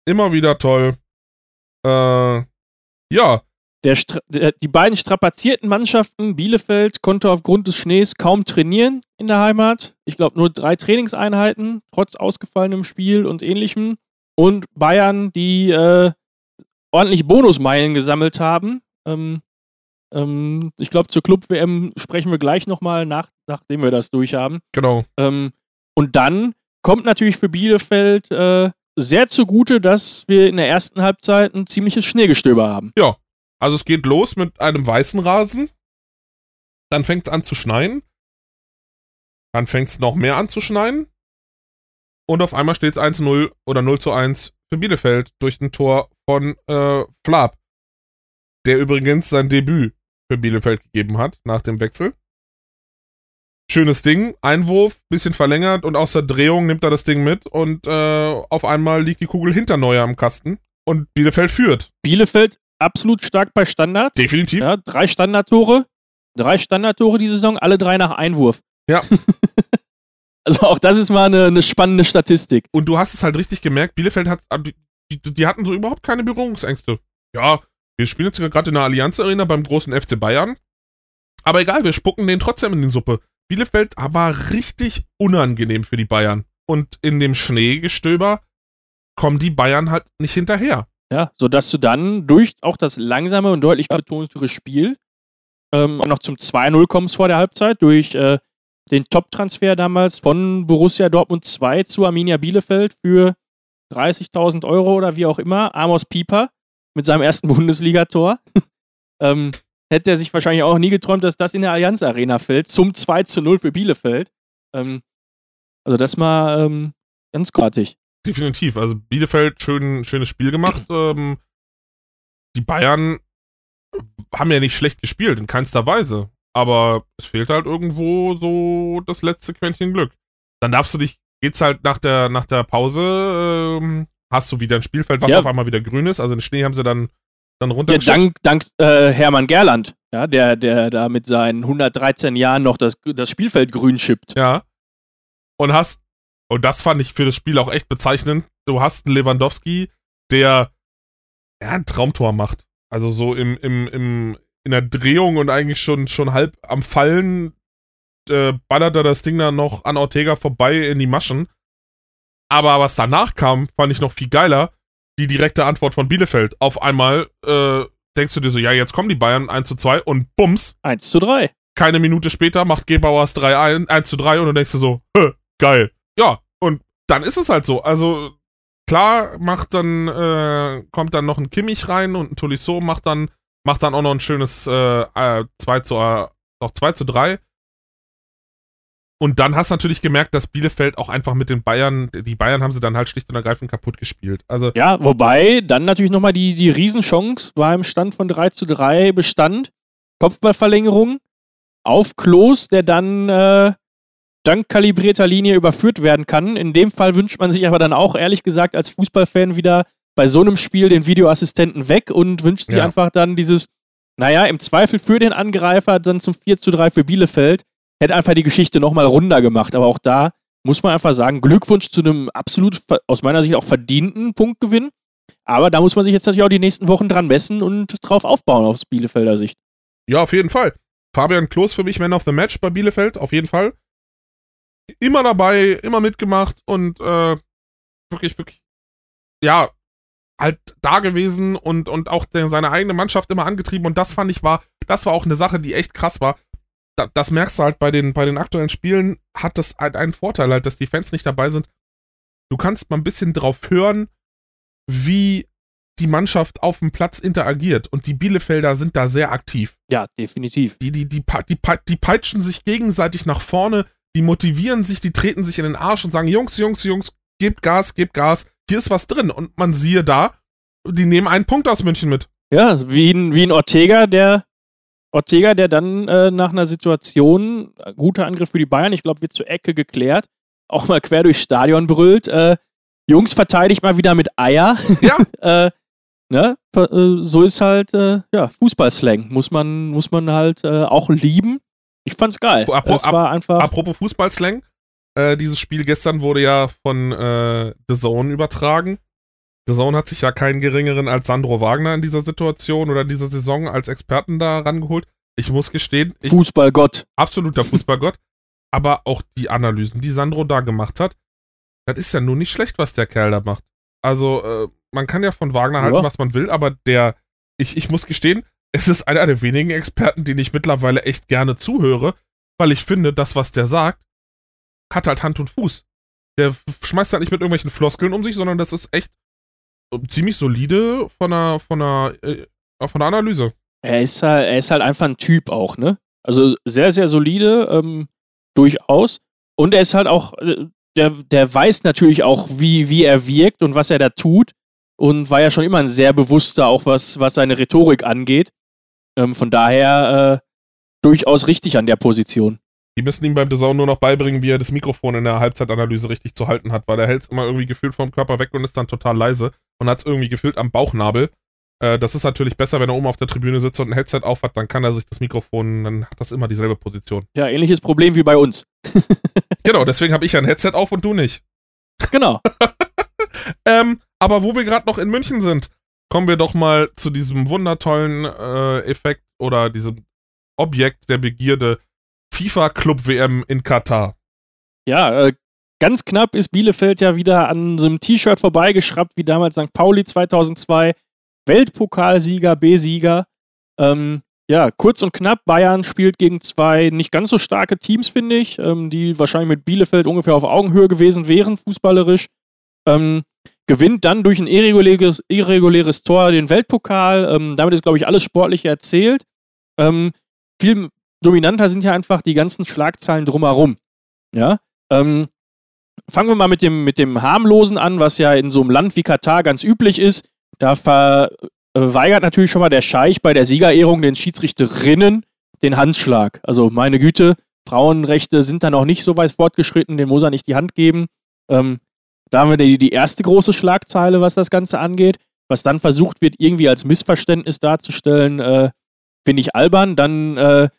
Immer wieder toll. Äh, ja, Der, der, die beiden strapazierten Mannschaften, Bielefeld konnte aufgrund des Schnees kaum trainieren in der Heimat. Ich glaube nur drei Trainingseinheiten, trotz ausgefallenem Spiel und ähnlichem. Und Bayern, die äh, ordentlich Bonusmeilen gesammelt haben. Ähm, ähm, ich glaube, zur Club-WM sprechen wir gleich nochmal, nach, nachdem wir das durchhaben. genau. Ähm, und dann kommt natürlich für Bielefeld äh, sehr zugute, dass wir in der ersten Halbzeit ein ziemliches Schneegestöber haben. Also es geht los mit einem weißen Rasen. Dann fängt es an zu schneien. Dann fängt es noch mehr an zu schneien. Und auf einmal steht es 1-0 oder 0 zu 1 für Bielefeld durch ein Tor von äh, Flab. Der übrigens sein Debüt für Bielefeld gegeben hat nach dem Wechsel. Schönes Ding, Einwurf, bisschen verlängert und aus der Drehung nimmt er das Ding mit und äh, auf einmal liegt die Kugel hinter Neuer am Kasten und Bielefeld führt. Bielefeld absolut stark bei Standards. Definitiv. Ja, drei Standardtore. Drei Standardtore die Saison, alle drei nach Einwurf. Ja. also auch das ist mal eine, eine spannende Statistik. Und du hast es halt richtig gemerkt, Bielefeld hat, die, die, hatten so überhaupt keine Berührungsängste. Ja, wir spielen jetzt gerade in der Allianz Arena beim großen FC Bayern. Aber egal, wir spucken den trotzdem in die Suppe. Bielefeld war richtig unangenehm für die Bayern. Und in dem Schneegestöber kommen die Bayern halt nicht hinterher. Ja, sodass du dann durch auch das langsame und deutlich betontere Spiel ähm, noch zum 2-0 kommst vor der Halbzeit durch äh, den Top-Transfer damals von Borussia Dortmund 2 zu Arminia Bielefeld für 30.000 Euro oder wie auch immer. Amos Pieper mit seinem ersten Bundesligator. ähm, hätte er sich wahrscheinlich auch nie geträumt, dass das in der Allianz Arena fällt, zum 2 zu 0 für Bielefeld. Ähm, also das mal ähm, ganz großartig. Definitiv. Also Bielefeld, schön, schönes Spiel gemacht. ähm, die Bayern haben ja nicht schlecht gespielt, in keinster Weise. Aber es fehlt halt irgendwo so das letzte Quäntchen Glück. Dann darfst du dich, geht's halt nach der, nach der Pause, ähm, hast du wieder ein Spielfeld, was Ja. auf einmal wieder grün ist. Also den Schnee haben sie dann, dann Ja, runtergeschickt. dank dank äh, Hermann Gerland, ja, der, der da mit seinen 113 Jahren noch das, das Spielfeld grün schippt. Ja. Und hast, und das fand ich für das Spiel auch echt bezeichnend, du hast einen Lewandowski, der ja, ein Traumtor macht. Also so im, im, im, in der Drehung und eigentlich schon, schon halb am Fallen äh, ballert er das Ding dann noch an Ortega vorbei in die Maschen. Aber was danach kam, fand ich noch viel geiler. Die direkte Antwort von Bielefeld. Auf einmal äh, denkst du dir so, ja, jetzt kommen die Bayern 1 zu 2 und bums, 1 zu 3. keine Minute später macht Gebauers 3 1, 1 zu 3 und du denkst dir so, Hö, geil. Ja, und dann ist es halt so. Also klar macht dann, äh, kommt dann noch ein Kimmich rein und ein Tolisso macht dann, macht dann auch noch ein schönes äh, äh, 2 zu, äh, noch 2 zu 3. Und dann hast du natürlich gemerkt, dass Bielefeld auch einfach mit den Bayern, die Bayern haben sie dann halt schlicht und ergreifend kaputt gespielt. Also, Ja, wobei dann natürlich nochmal die, die Riesenchance beim Stand von 3 zu 3 bestand. Kopfballverlängerung auf Klos, der dann äh, dank kalibrierter Linie überführt werden kann. In dem Fall wünscht man sich aber dann auch, ehrlich gesagt, als Fußballfan wieder bei so einem Spiel den Videoassistenten weg und wünscht sich Ja. einfach dann dieses, naja, im Zweifel für den Angreifer dann zum 4 zu 3 für Bielefeld. Hätte einfach die Geschichte nochmal runder gemacht. Aber auch da muss man einfach sagen, Glückwunsch zu einem absolut, aus meiner Sicht auch verdienten Punktgewinn. Aber da muss man sich jetzt natürlich auch die nächsten Wochen dran messen und drauf aufbauen aus Bielefelder Sicht. Ja, auf jeden Fall. Fabian Klos für mich Man of the Match bei Bielefeld, auf jeden Fall. Immer dabei, immer mitgemacht und äh, wirklich, wirklich, ja, halt da gewesen und, und auch seine eigene Mannschaft immer angetrieben und das fand ich war, das war auch eine Sache, die echt krass war. Da, das merkst du halt bei den, bei den aktuellen Spielen, hat das halt einen Vorteil halt, dass die Fans nicht dabei sind. Du kannst mal ein bisschen drauf hören, wie die Mannschaft auf dem Platz interagiert und die Bielefelder sind da sehr aktiv. Ja, definitiv. Die, die, die, die, die peitschen sich gegenseitig nach vorne, die motivieren sich, die treten sich in den Arsch und sagen, Jungs, Jungs, Jungs, gebt Gas, gebt Gas, hier ist was drin. Und man siehe da, die nehmen einen Punkt aus München mit. Ja, wie ein, wie ein Ortega, der Ortega, der dann äh, nach einer Situation, äh, guter Angriff für die Bayern, ich glaube, wird zur Ecke geklärt, auch mal quer durchs Stadion brüllt, äh, Jungs, verteidigt mal wieder mit Eier. Ja. äh, ne? Äh, so ist halt, äh, ja, Fußballslang. Muss man, muss man halt auch lieben. Ich fand's geil. Apro es war einfach. Apropos Fußballslang, dieses Spiel gestern wurde ja von The Zone übertragen. Zone hat sich ja keinen geringeren als Sandro Wagner in dieser Situation oder dieser Saison als Experten da rangeholt. Ich muss gestehen, ich, Fußballgott. absoluter Fußballgott. aber auch die Analysen, die Sandro da gemacht hat, das ist ja nur nicht schlecht, was der Kerl da macht. Also, äh, man kann ja von Wagner halten, Ja. was man will, aber der, ich, ich muss gestehen, es ist einer der wenigen Experten, denen ich mittlerweile echt gerne zuhöre, weil ich finde, das, was der sagt, hat halt Hand und Fuß. Der schmeißt halt nicht mit irgendwelchen Floskeln um sich, sondern das ist echt ziemlich solide von der, von der, äh, von der Analyse. Er ist halt, er ist halt einfach ein Typ auch, ne? Also sehr, sehr solide, ähm, durchaus. Und er ist halt auch, äh, der, der weiß natürlich auch, wie, wie er wirkt und was er da tut. Und war ja schon immer ein sehr bewusster, auch was, was seine Rhetorik angeht. Ähm, von daher äh, durchaus richtig an der Position. Die müssen ihm beim Design nur noch beibringen, wie er das Mikrofon in der Halbzeitanalyse richtig zu halten hat, weil er hält es immer irgendwie gefühlt vom Körper weg und ist dann total leise und hat es irgendwie gefühlt am Bauchnabel. Äh, das ist natürlich besser, wenn er oben auf der Tribüne sitzt und ein Headset auf hat, dann kann er sich das Mikrofon, dann hat das immer dieselbe Position. Ja, ähnliches Problem wie bei uns. Genau, deswegen habe ich ja ein Headset auf und du nicht. Genau. Ähm, aber wo wir gerade noch in München sind, kommen wir doch mal zu diesem wundertollen äh, Effekt oder diesem Objekt der Begierde FIFA Club WM in Katar. Ja, äh, ganz knapp ist Bielefeld ja wieder an so einem T-Shirt vorbeigeschraubt, wie damals St. Pauli 2002. Weltpokalsieger, B-Sieger. Ähm, ja, kurz und knapp. Bayern spielt gegen zwei nicht ganz so starke Teams, finde ich, ähm, die wahrscheinlich mit Bielefeld ungefähr auf Augenhöhe gewesen wären, fußballerisch. Ähm, gewinnt dann durch ein irreguläres, irreguläres Tor den Weltpokal. Ähm, damit ist, glaube ich, alles Sportliche erzählt. Ähm, viel dominanter sind ja einfach die ganzen Schlagzeilen drumherum. Ja. Ähm, fangen wir mal mit dem, mit dem harmlosen an, was ja in so einem Land wie Katar ganz üblich ist. Da verweigert natürlich schon mal der Scheich bei der Siegerehrung den Schiedsrichterinnen den Handschlag. Also meine Güte, Frauenrechte sind da noch nicht so weit fortgeschritten, den muss er nicht die Hand geben. Ähm, da haben wir die, die erste große Schlagzeile, was das Ganze angeht. Was dann versucht wird, irgendwie als Missverständnis darzustellen, äh, finde ich albern. Dann äh,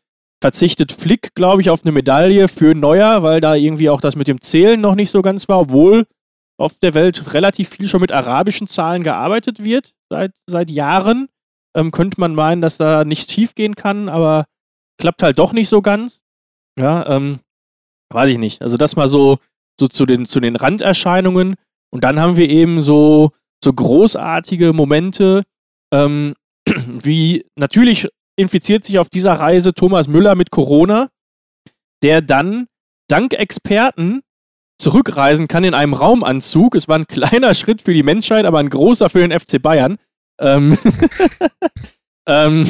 verzichtet Flick, glaube ich, auf eine Medaille für Neuer, weil da irgendwie auch das mit dem Zählen noch nicht so ganz war, obwohl auf der Welt relativ viel schon mit arabischen Zahlen gearbeitet wird, seit, seit Jahren. Ähm, könnte man meinen, dass da nichts schiefgehen kann, aber klappt halt doch nicht so ganz. Ja, ähm, weiß ich nicht. Also das mal so, so zu, den, zu den Randerscheinungen. Und dann haben wir eben so, so großartige Momente, ähm, wie natürlich infiziert sich auf dieser Reise Thomas Müller mit Corona, der dann dank Experten zurückreisen kann in einem Raumanzug. Es war ein kleiner Schritt für die Menschheit, aber ein großer für den FC Bayern. Ähm, ähm,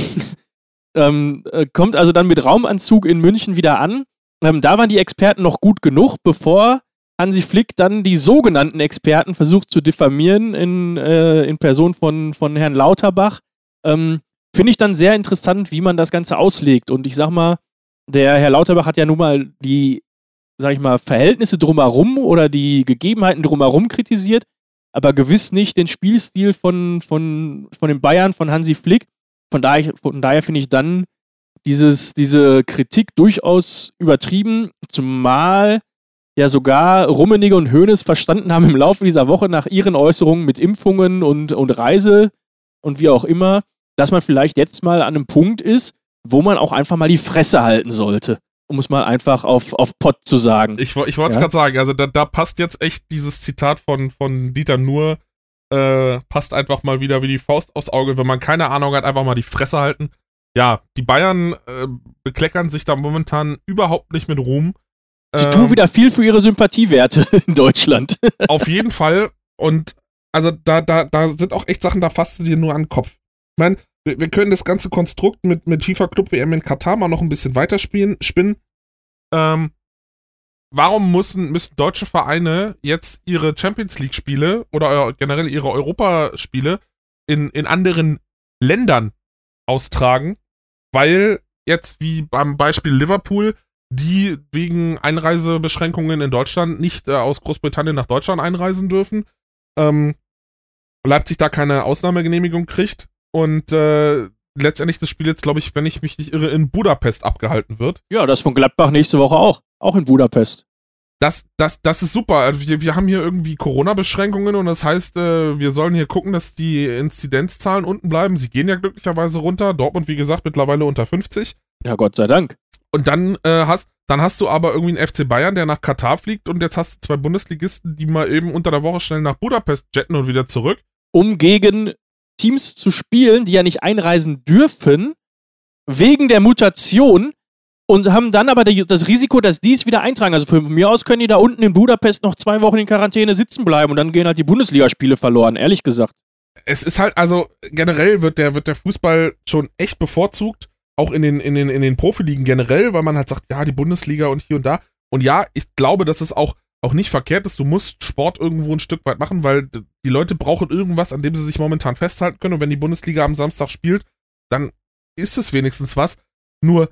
ähm, äh, kommt also dann mit Raumanzug in München wieder an. Ähm, da waren die Experten noch gut genug, bevor Hansi Flick dann die sogenannten Experten versucht zu diffamieren in, äh, in Person von, von Herrn Lauterbach. Ähm, Finde ich dann sehr interessant, wie man das Ganze auslegt. Und ich sag mal, der Herr Lauterbach hat ja nun mal die, sag ich mal, Verhältnisse drumherum oder die Gegebenheiten drumherum kritisiert, aber gewiss nicht den Spielstil von, von, von den Bayern, von Hansi Flick. Von daher, von daher finde ich dann dieses, diese Kritik durchaus übertrieben, zumal ja sogar Rummenigge und Hoeneß verstanden haben im Laufe dieser Woche nach ihren Äußerungen mit Impfungen und, und Reise und wie auch immer, dass man vielleicht jetzt mal an einem Punkt ist, wo man auch einfach mal die Fresse halten sollte. Um es mal einfach auf, auf Pott zu sagen. Ich, ich wollte es Ja. gerade sagen, also da, da passt jetzt echt dieses Zitat von, von Dieter Nuhr äh, passt einfach mal wieder wie die Faust aufs Auge. Wenn man keine Ahnung hat, einfach mal die Fresse halten. Ja, die Bayern äh, bekleckern sich da momentan überhaupt nicht mit Ruhm. Sie Ähm, tun wieder viel für ihre Sympathiewerte in Deutschland. Auf jeden Fall. Und also da, da, da sind auch echt Sachen, da fasst du dir nur an den Kopf. Ich meine, wir, wir können das ganze Konstrukt mit, mit FIFA Club WM in Katar mal noch ein bisschen weiterspielen, spinnen. Ähm, warum müssen, müssen deutsche Vereine jetzt ihre Champions League-Spiele oder äh, generell ihre Europaspiele in, in anderen Ländern austragen? Weil jetzt, wie beim Beispiel Liverpool, die wegen Einreisebeschränkungen in Deutschland nicht äh, aus Großbritannien nach Deutschland einreisen dürfen. Ähm, Leipzig da keine Ausnahmegenehmigung kriegt und äh, letztendlich das Spiel jetzt, glaube ich, wenn ich mich nicht irre, in Budapest abgehalten wird. ja, das von Gladbach nächste Woche auch. Auch in Budapest. Das, das, das ist super. Also wir, wir haben hier irgendwie Corona-Beschränkungen und das heißt, äh, wir sollen hier gucken, dass die Inzidenzzahlen unten bleiben. Sie gehen ja glücklicherweise runter. Dortmund, wie gesagt, mittlerweile unter 50. Ja, Gott sei Dank. Und dann äh, hast, dann hast du aber irgendwie einen FC Bayern, der nach Katar fliegt und jetzt hast du zwei Bundesligisten, die mal eben unter der Woche schnell nach Budapest jetten und wieder zurück. Um gegen Teams zu spielen, die ja nicht einreisen dürfen, wegen der Mutation und haben dann aber das Risiko, dass die es wieder eintragen. Also von mir aus können die da unten in Budapest noch zwei Wochen in Quarantäne sitzen bleiben und dann gehen halt die Bundesligaspiele verloren, ehrlich gesagt. Es ist halt, also generell wird der, wird der Fußball schon echt bevorzugt, auch in den, in den, in den Profiligen generell, weil man halt sagt, ja, die Bundesliga und hier und da. Und ja, ich glaube, dass es auch, auch nicht verkehrt ist. Du musst Sport irgendwo ein Stück weit machen, weil die Leute brauchen irgendwas, an dem sie sich momentan festhalten können. Und wenn die Bundesliga am Samstag spielt, dann ist es wenigstens was. Nur,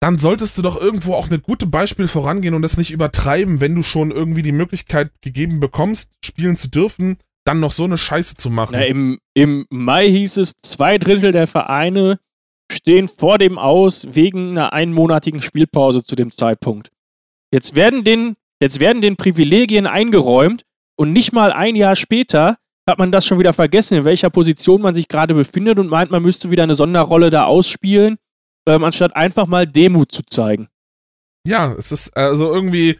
dann solltest du doch irgendwo auch mit gutem Beispiel vorangehen und das nicht übertreiben, wenn du schon irgendwie die Möglichkeit gegeben bekommst, spielen zu dürfen, dann noch so eine Scheiße zu machen. Na, im, Im Mai hieß es, zwei Drittel der Vereine stehen vor dem Aus wegen einer einmonatigen Spielpause zu dem Zeitpunkt. Jetzt werden den, jetzt werden den Privilegien eingeräumt und nicht mal ein Jahr später hat man das schon wieder vergessen, in welcher Position man sich gerade befindet und meint, man müsste wieder eine Sonderrolle da ausspielen, ähm, anstatt einfach mal Demut zu zeigen. Ja, es ist also irgendwie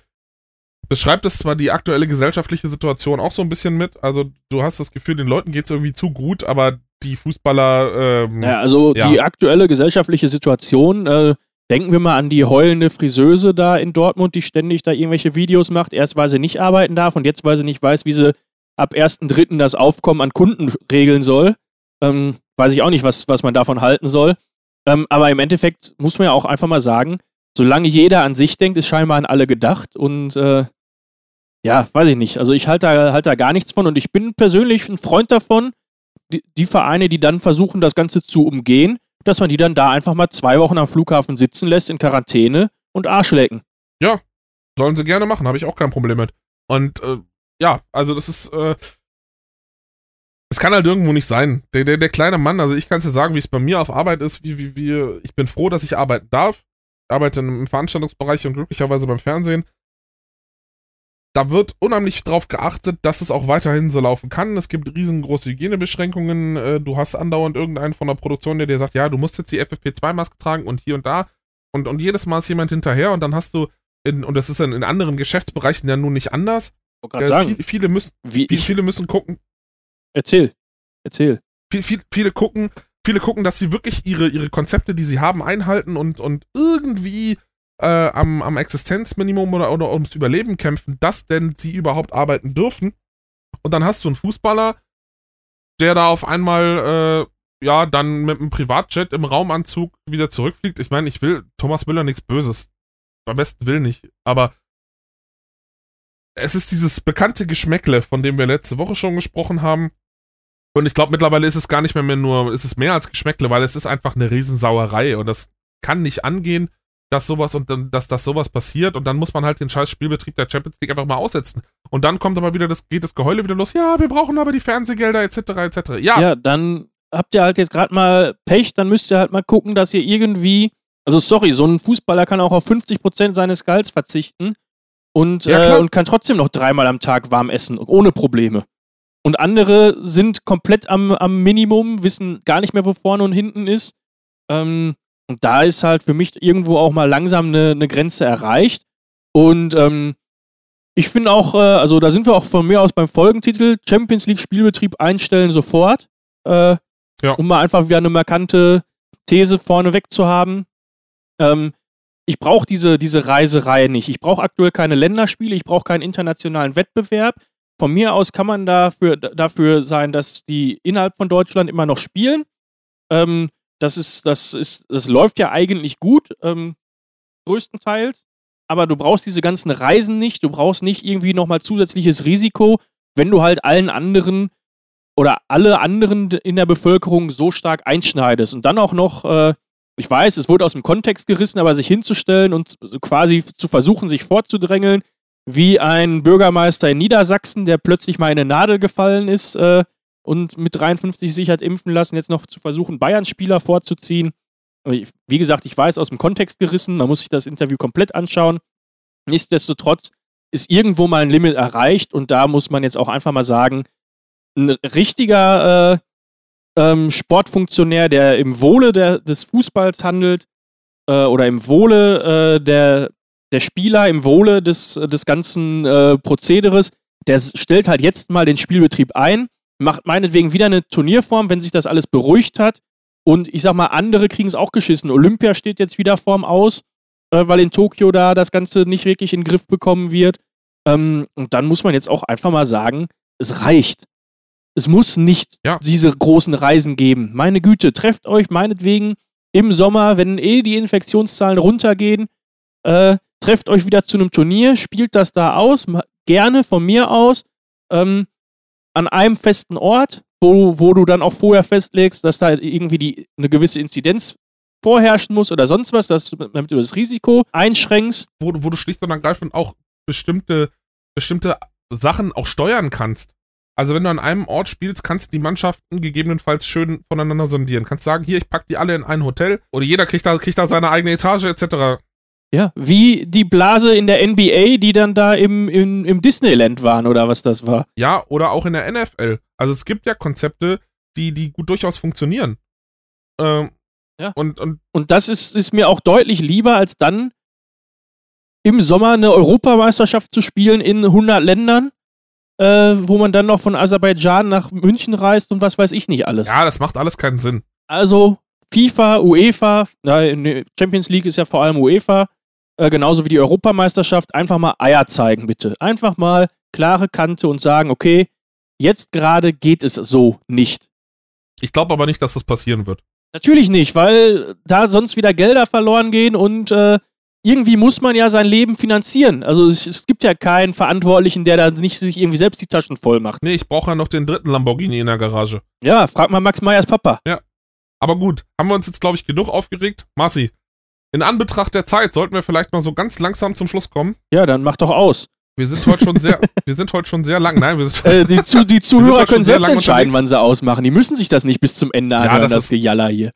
beschreibt es zwar die aktuelle gesellschaftliche Situation auch so ein bisschen mit. Also du hast das Gefühl, den Leuten geht es irgendwie zu gut, aber die Fußballer. Ähm, Ja, also Ja. die aktuelle gesellschaftliche Situation, äh, denken wir mal an die heulende Friseuse da in Dortmund, die ständig da irgendwelche Videos macht. Erst weil sie nicht arbeiten darf und jetzt weil sie nicht weiß, wie sie ab 1.3. das Aufkommen an Kunden regeln soll. Ähm, weiß ich auch nicht, was, was man davon halten soll. Ähm, aber im Endeffekt muss man ja auch einfach mal sagen, solange jeder an sich denkt, ist scheinbar an alle gedacht und äh, ja, weiß ich nicht. Also ich halte da, halt da gar nichts von und ich bin persönlich ein Freund davon, die, die Vereine, die dann versuchen, das Ganze zu umgehen, dass man die dann da einfach mal zwei Wochen am Flughafen sitzen lässt in Quarantäne und Arsch lecken. Sollen sie gerne machen, habe ich auch kein Problem mit. Und äh, ja, also das ist. Äh, es kann halt irgendwo nicht sein. Der, der, der kleine Mann, also ich kann es dir sagen, wie es bei mir auf Arbeit ist, wie, wie, wie, ich bin froh, dass ich arbeiten darf. Ich arbeite im Veranstaltungsbereich und glücklicherweise beim Fernsehen. Da wird unheimlich drauf geachtet, dass es auch weiterhin so laufen kann. Es gibt riesengroße Hygienebeschränkungen. Äh, Du hast andauernd irgendeinen von der Produktion, der dir sagt, ja, du musst jetzt die FFP2-Maske tragen und hier und da. Und, und jedes Mal ist jemand hinterher und dann hast du, in, und das ist in, in anderen Geschäftsbereichen ja nun nicht anders. Äh, sagen, viele, viele, müssen, wie viele, viele müssen gucken, erzähl, erzähl. viel, viel, viele gucken, viele gucken, dass sie wirklich ihre, ihre Konzepte, die sie haben, einhalten und, und irgendwie äh, am, am Existenzminimum oder, oder ums Überleben kämpfen, dass denn sie überhaupt arbeiten dürfen. Und dann hast du einen Fußballer, der da auf einmal, äh, ja, dann mit einem Privatjet im Raumanzug wieder zurückfliegt. Ich meine, ich will Thomas Müller nichts Böses. Am besten will nicht. Aber es ist dieses bekannte Geschmäckle, von dem wir letzte Woche schon gesprochen haben. Und ich glaube, mittlerweile ist es gar nicht mehr, mehr nur, ist es mehr als Geschmäckle, weil es ist einfach eine Riesensauerei und das kann nicht angehen, dass sowas und dass das sowas passiert und dann muss man halt den scheiß Spielbetrieb der Champions League einfach mal aussetzen. Und dann kommt aber wieder das, geht das Geheule wieder los, ja, wir brauchen aber die Fernsehgelder etc. etc. Ja, Ja, dann habt ihr halt jetzt gerade mal Pech, dann müsst ihr halt mal gucken, dass ihr irgendwie, also sorry, so ein Fußballer kann auch auf 50% seines Gehalts verzichten und, Ja, äh, und kann trotzdem noch dreimal am Tag warm essen, ohne Probleme. Und andere sind komplett am, am Minimum, wissen gar nicht mehr, wo vorne und hinten ist. Ähm, und da ist halt für mich irgendwo auch mal langsam eine, eine Grenze erreicht. Und ähm, ich bin auch, äh, also da sind wir auch von mir aus beim Folgentitel Champions League Spielbetrieb einstellen sofort. Äh, Ja. Um mal einfach wieder eine markante These vorneweg zu haben. Ähm, ich brauche diese, diese Reiserei nicht. Ich brauche aktuell keine Länderspiele, ich brauche keinen internationalen Wettbewerb. Von mir aus kann man dafür, dafür sein, dass die innerhalb von Deutschland immer noch spielen. Ähm, das ist, das ist, das läuft ja eigentlich gut, ähm, größtenteils. Aber du brauchst diese ganzen Reisen nicht, du brauchst nicht irgendwie nochmal zusätzliches Risiko, wenn du halt allen anderen oder alle anderen in der Bevölkerung so stark einschneidest. Und dann auch noch, äh, ich weiß, es wurde aus dem Kontext gerissen, aber sich hinzustellen und quasi zu versuchen, sich vorzudrängeln, wie ein Bürgermeister in Niedersachsen, der plötzlich mal in eine Nadel gefallen ist äh, und mit 53 sich hat impfen lassen, jetzt noch zu versuchen, Bayern-Spieler vorzuziehen. Wie gesagt, ich weiß, aus dem Kontext gerissen, man muss sich das Interview komplett anschauen. Nichtsdestotrotz ist irgendwo mal ein Limit erreicht und da muss man jetzt auch einfach mal sagen, ein richtiger äh, ähm, Sportfunktionär, der im Wohle der, des Fußballs handelt äh, oder im Wohle äh, der, der Spieler, im Wohle des, des ganzen äh, Prozederes, der stellt halt jetzt mal den Spielbetrieb ein, macht meinetwegen wieder eine Turnierform, wenn sich das alles beruhigt hat. Und ich sag mal, andere kriegen es auch geschissen. Olympia steht jetzt wieder vorm Aus, äh, weil in Tokio da das Ganze nicht wirklich in den Griff bekommen wird. Ähm, und dann muss man jetzt auch einfach mal sagen, es reicht. Es muss nicht Ja. diese großen Reisen geben. Meine Güte, trefft euch meinetwegen im Sommer, wenn eh die Infektionszahlen runtergehen, äh, trefft euch wieder zu einem Turnier, spielt das da aus, gerne von mir aus, ähm, an einem festen Ort, wo, wo du dann auch vorher festlegst, dass da irgendwie die, eine gewisse Inzidenz vorherrschen muss oder sonst was, dass, damit du das Risiko einschränkst. wo, wo du schlicht und ergreifend auch bestimmte, bestimmte Sachen auch steuern kannst. Also wenn du an einem Ort spielst, kannst du die Mannschaften gegebenenfalls schön voneinander sondieren. Kannst sagen, hier, ich pack die alle in ein Hotel oder jeder kriegt da, kriegt da seine eigene Etage etc. Ja, wie die Blase in der NBA, die dann da im, im, im Disneyland waren oder was das war. Ja, oder auch in der NFL. Also es gibt ja Konzepte, die, die gut durchaus funktionieren. Ähm, Ja. Und, und Und das ist, ist mir auch deutlich lieber, als dann im Sommer eine Europameisterschaft zu spielen in 100 Ländern, äh, wo man dann noch von Aserbaidschan nach München reist und was weiß ich nicht alles. ja, das macht alles keinen Sinn. Also FIFA, UEFA, Champions League ist ja vor allem UEFA, äh, genauso wie die Europameisterschaft, einfach mal Eier zeigen, bitte. Einfach mal klare Kante und sagen, okay, jetzt gerade geht es so nicht. Ich glaube aber nicht, dass das passieren wird. Natürlich nicht, weil da sonst wieder Gelder verloren gehen und äh, irgendwie muss man ja sein Leben finanzieren. Also es, es gibt ja keinen Verantwortlichen, der da nicht sich irgendwie selbst die Taschen voll macht. Nee, ich brauche ja noch den dritten Lamborghini in der Garage. Ja, frag mal Max Meyers Papa. Aber gut, haben wir uns jetzt, glaube ich, genug aufgeregt? Marci, in Anbetracht der Zeit sollten wir vielleicht mal so ganz langsam zum Schluss kommen. Ja, dann mach doch aus. Wir sind heute schon sehr, wir sind heute schon sehr lang. Nein, wir sind Äh, die, zu, die Zuhörer können sehr selbst entscheiden, wann sie ausmachen. Die müssen sich das nicht bis zum Ende anhören, das das, ist- Gejaller hier.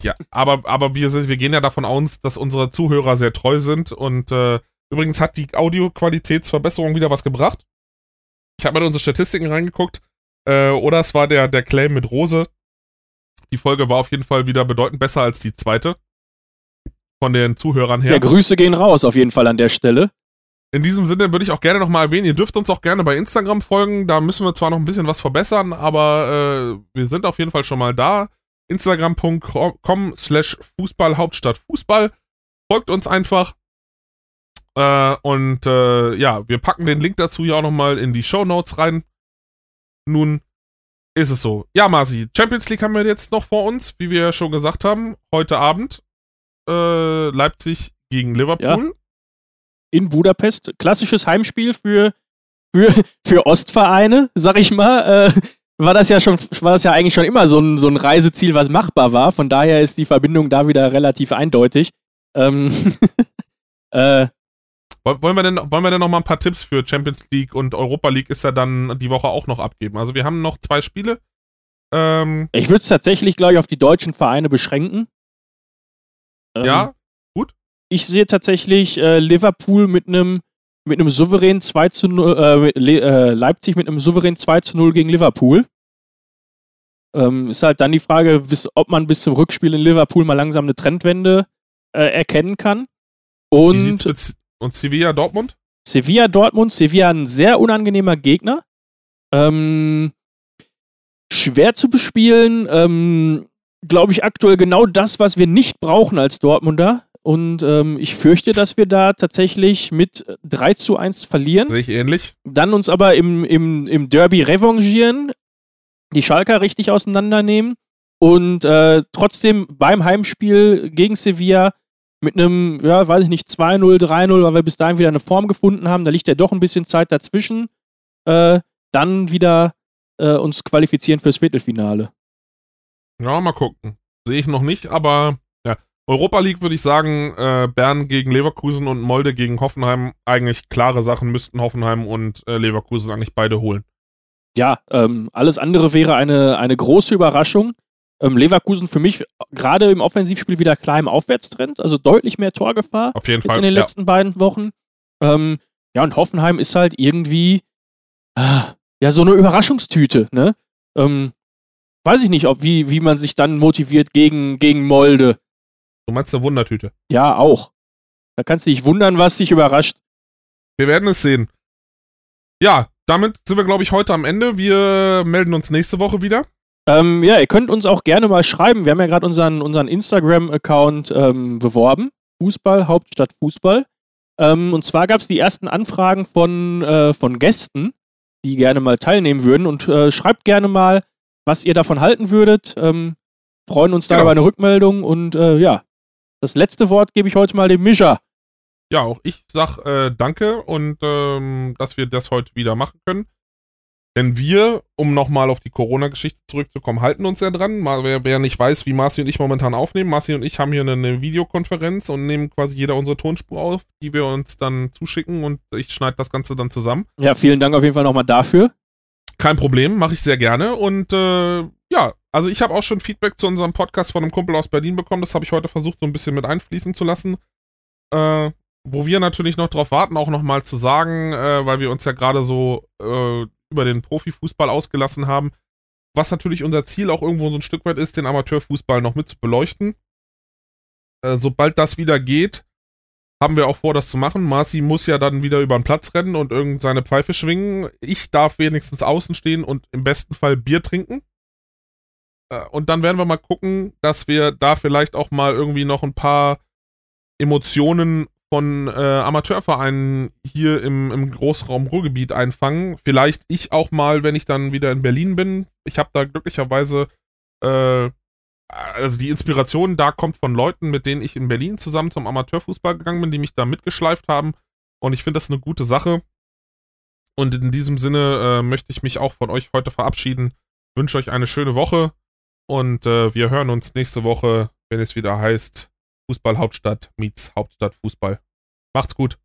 Ja, aber, aber wir, sind, wir gehen ja davon aus, dass unsere Zuhörer sehr treu sind und äh, übrigens hat die Audioqualitätsverbesserung wieder was gebracht. Ich habe mal in unsere Statistiken reingeguckt. Äh, oder es war der, der Claim mit Rose. Die Folge war auf jeden Fall wieder bedeutend besser als die zweite. Von den Zuhörern her. Ja. Grüße gehen raus auf jeden Fall an der Stelle. In diesem Sinne würde ich auch gerne nochmal erwähnen, ihr dürft uns auch gerne bei Instagram folgen. Da müssen wir zwar noch ein bisschen was verbessern, aber äh, wir sind auf jeden Fall schon mal da. Instagram.com slash Fußballhauptstadt Fußball. Folgt uns einfach. Äh, und äh, ja, wir packen den Link dazu ja auch nochmal in die Show Notes rein. Nun ist es so. Ja, Marci, Champions League haben wir jetzt noch vor uns, wie wir schon gesagt haben. Heute Abend äh, Leipzig gegen Liverpool. In Budapest. Klassisches Heimspiel für, für, für Ostvereine, sag ich mal. Äh, war das ja schon, war das ja eigentlich schon immer so ein, so ein Reiseziel, was machbar war. Von daher ist die Verbindung da wieder relativ eindeutig. Ähm, äh, Woll- Wollen wir denn, wollen wir denn noch mal ein paar Tipps für Champions League und Europa League ist ja dann die Woche auch noch abgeben? Also wir haben noch zwei Spiele. Ähm, ich würde es tatsächlich, glaube ich, auf die deutschen Vereine beschränken. Ähm, ja, Ich sehe tatsächlich äh, Liverpool mit einem mit einem souveränen 2 zu 0, äh, äh, Leipzig mit einem souveränen 2 zu 0 gegen Liverpool. Ähm, ist halt dann die Frage, bis, ob man bis zum Rückspiel in Liverpool mal langsam eine Trendwende äh, erkennen kann. Und und Sevilla Dortmund? Sevilla Dortmund. Sevilla ein sehr unangenehmer Gegner. Ähm, schwer zu bespielen. Ähm, Glaube ich aktuell genau das, was wir nicht brauchen als Dortmunder. Und ähm, ich fürchte, dass wir da tatsächlich mit 3 zu 1 verlieren. Sehe ich ähnlich. Dann uns aber im, im, im Derby revanchieren, die Schalker richtig auseinandernehmen und äh, trotzdem beim Heimspiel gegen Sevilla mit einem, ja, weiß ich nicht, 2-0, 3-0, weil wir bis dahin wieder eine Form gefunden haben, da liegt ja doch ein bisschen Zeit dazwischen, äh, dann wieder äh, uns qualifizieren fürs Viertelfinale. Ja, mal gucken. Sehe ich noch nicht, aber ja. Europa League würde ich sagen, äh, Bern gegen Leverkusen und Molde gegen Hoffenheim, eigentlich klare Sachen müssten Hoffenheim und äh, Leverkusen eigentlich beide holen. Ja, ähm, alles andere wäre eine, eine große Überraschung. Ähm, Leverkusen für mich gerade im Offensivspiel wieder klar im Aufwärtstrend, also deutlich mehr Torgefahr Auf jeden Fall. in den ja. letzten beiden Wochen. Ähm, ja, und Hoffenheim ist halt irgendwie ah, ja so eine Überraschungstüte, ne? Ähm, weiß ich nicht, ob wie, wie man sich dann motiviert gegen, gegen Molde. Du meinst eine Wundertüte. Ja, auch. Da kannst du dich wundern, was dich überrascht. Wir werden es sehen. Ja, damit sind wir, glaube ich, heute am Ende. Wir melden uns nächste Woche wieder. Ähm, ja, ihr könnt uns auch gerne mal schreiben. Wir haben ja gerade unseren, unseren Instagram-Account ähm, beworben. Fußball, Hauptstadt Fußball. Ähm, und zwar gab es die ersten Anfragen von, äh, von Gästen, die gerne mal teilnehmen würden. Und äh, schreibt gerne mal, was ihr davon halten würdet. Ähm, freuen uns da Genau. über eine Rückmeldung. Und äh, ja, das letzte Wort gebe ich heute mal dem Mischa. Ja, auch ich sag äh, danke und ähm, dass wir das heute wieder machen können. Denn wir, um nochmal auf die Corona-Geschichte zurückzukommen, halten uns ja dran. Mal, wer, wer nicht weiß, wie Marci und ich momentan aufnehmen, Marci und ich haben hier eine, eine Videokonferenz und nehmen quasi jeder unsere Tonspur auf, die wir uns dann zuschicken und ich schneide das Ganze dann zusammen. Ja, vielen Dank auf jeden Fall nochmal dafür. Kein Problem, mache ich sehr gerne. Und äh, ja, also ich habe auch schon Feedback zu unserem Podcast von einem Kumpel aus Berlin bekommen. Das habe ich heute versucht, so ein bisschen mit einfließen zu lassen. Äh, wo wir natürlich noch drauf warten, auch nochmal zu sagen, äh, weil wir uns ja gerade so äh, über den Profifußball ausgelassen haben, was natürlich unser Ziel auch irgendwo so ein Stück weit ist, den Amateurfußball noch mit zu beleuchten. Äh, sobald das wieder geht, haben wir auch vor, das zu machen. Marci muss ja dann wieder über den Platz rennen und irgend seine Pfeife schwingen. Ich darf wenigstens außen stehen und im besten Fall Bier trinken. Äh, Und dann werden wir mal gucken, dass wir da vielleicht auch mal irgendwie noch ein paar Emotionen von äh, Amateurvereinen hier im, im Großraum Ruhrgebiet einfangen. Vielleicht ich auch mal, wenn ich dann wieder in Berlin bin. Ich habe da glücklicherweise, äh, also die Inspiration da kommt von Leuten, mit denen ich in Berlin zusammen zum Amateurfußball gegangen bin, die mich da mitgeschleift haben. Und ich finde das eine gute Sache. Und in diesem Sinne äh, möchte ich mich auch von euch heute verabschieden. Wünsche euch eine schöne Woche und äh, wir hören uns nächste Woche, wenn es wieder heißt Fußball Hauptstadt meets Hauptstadt Fußball. Macht's gut.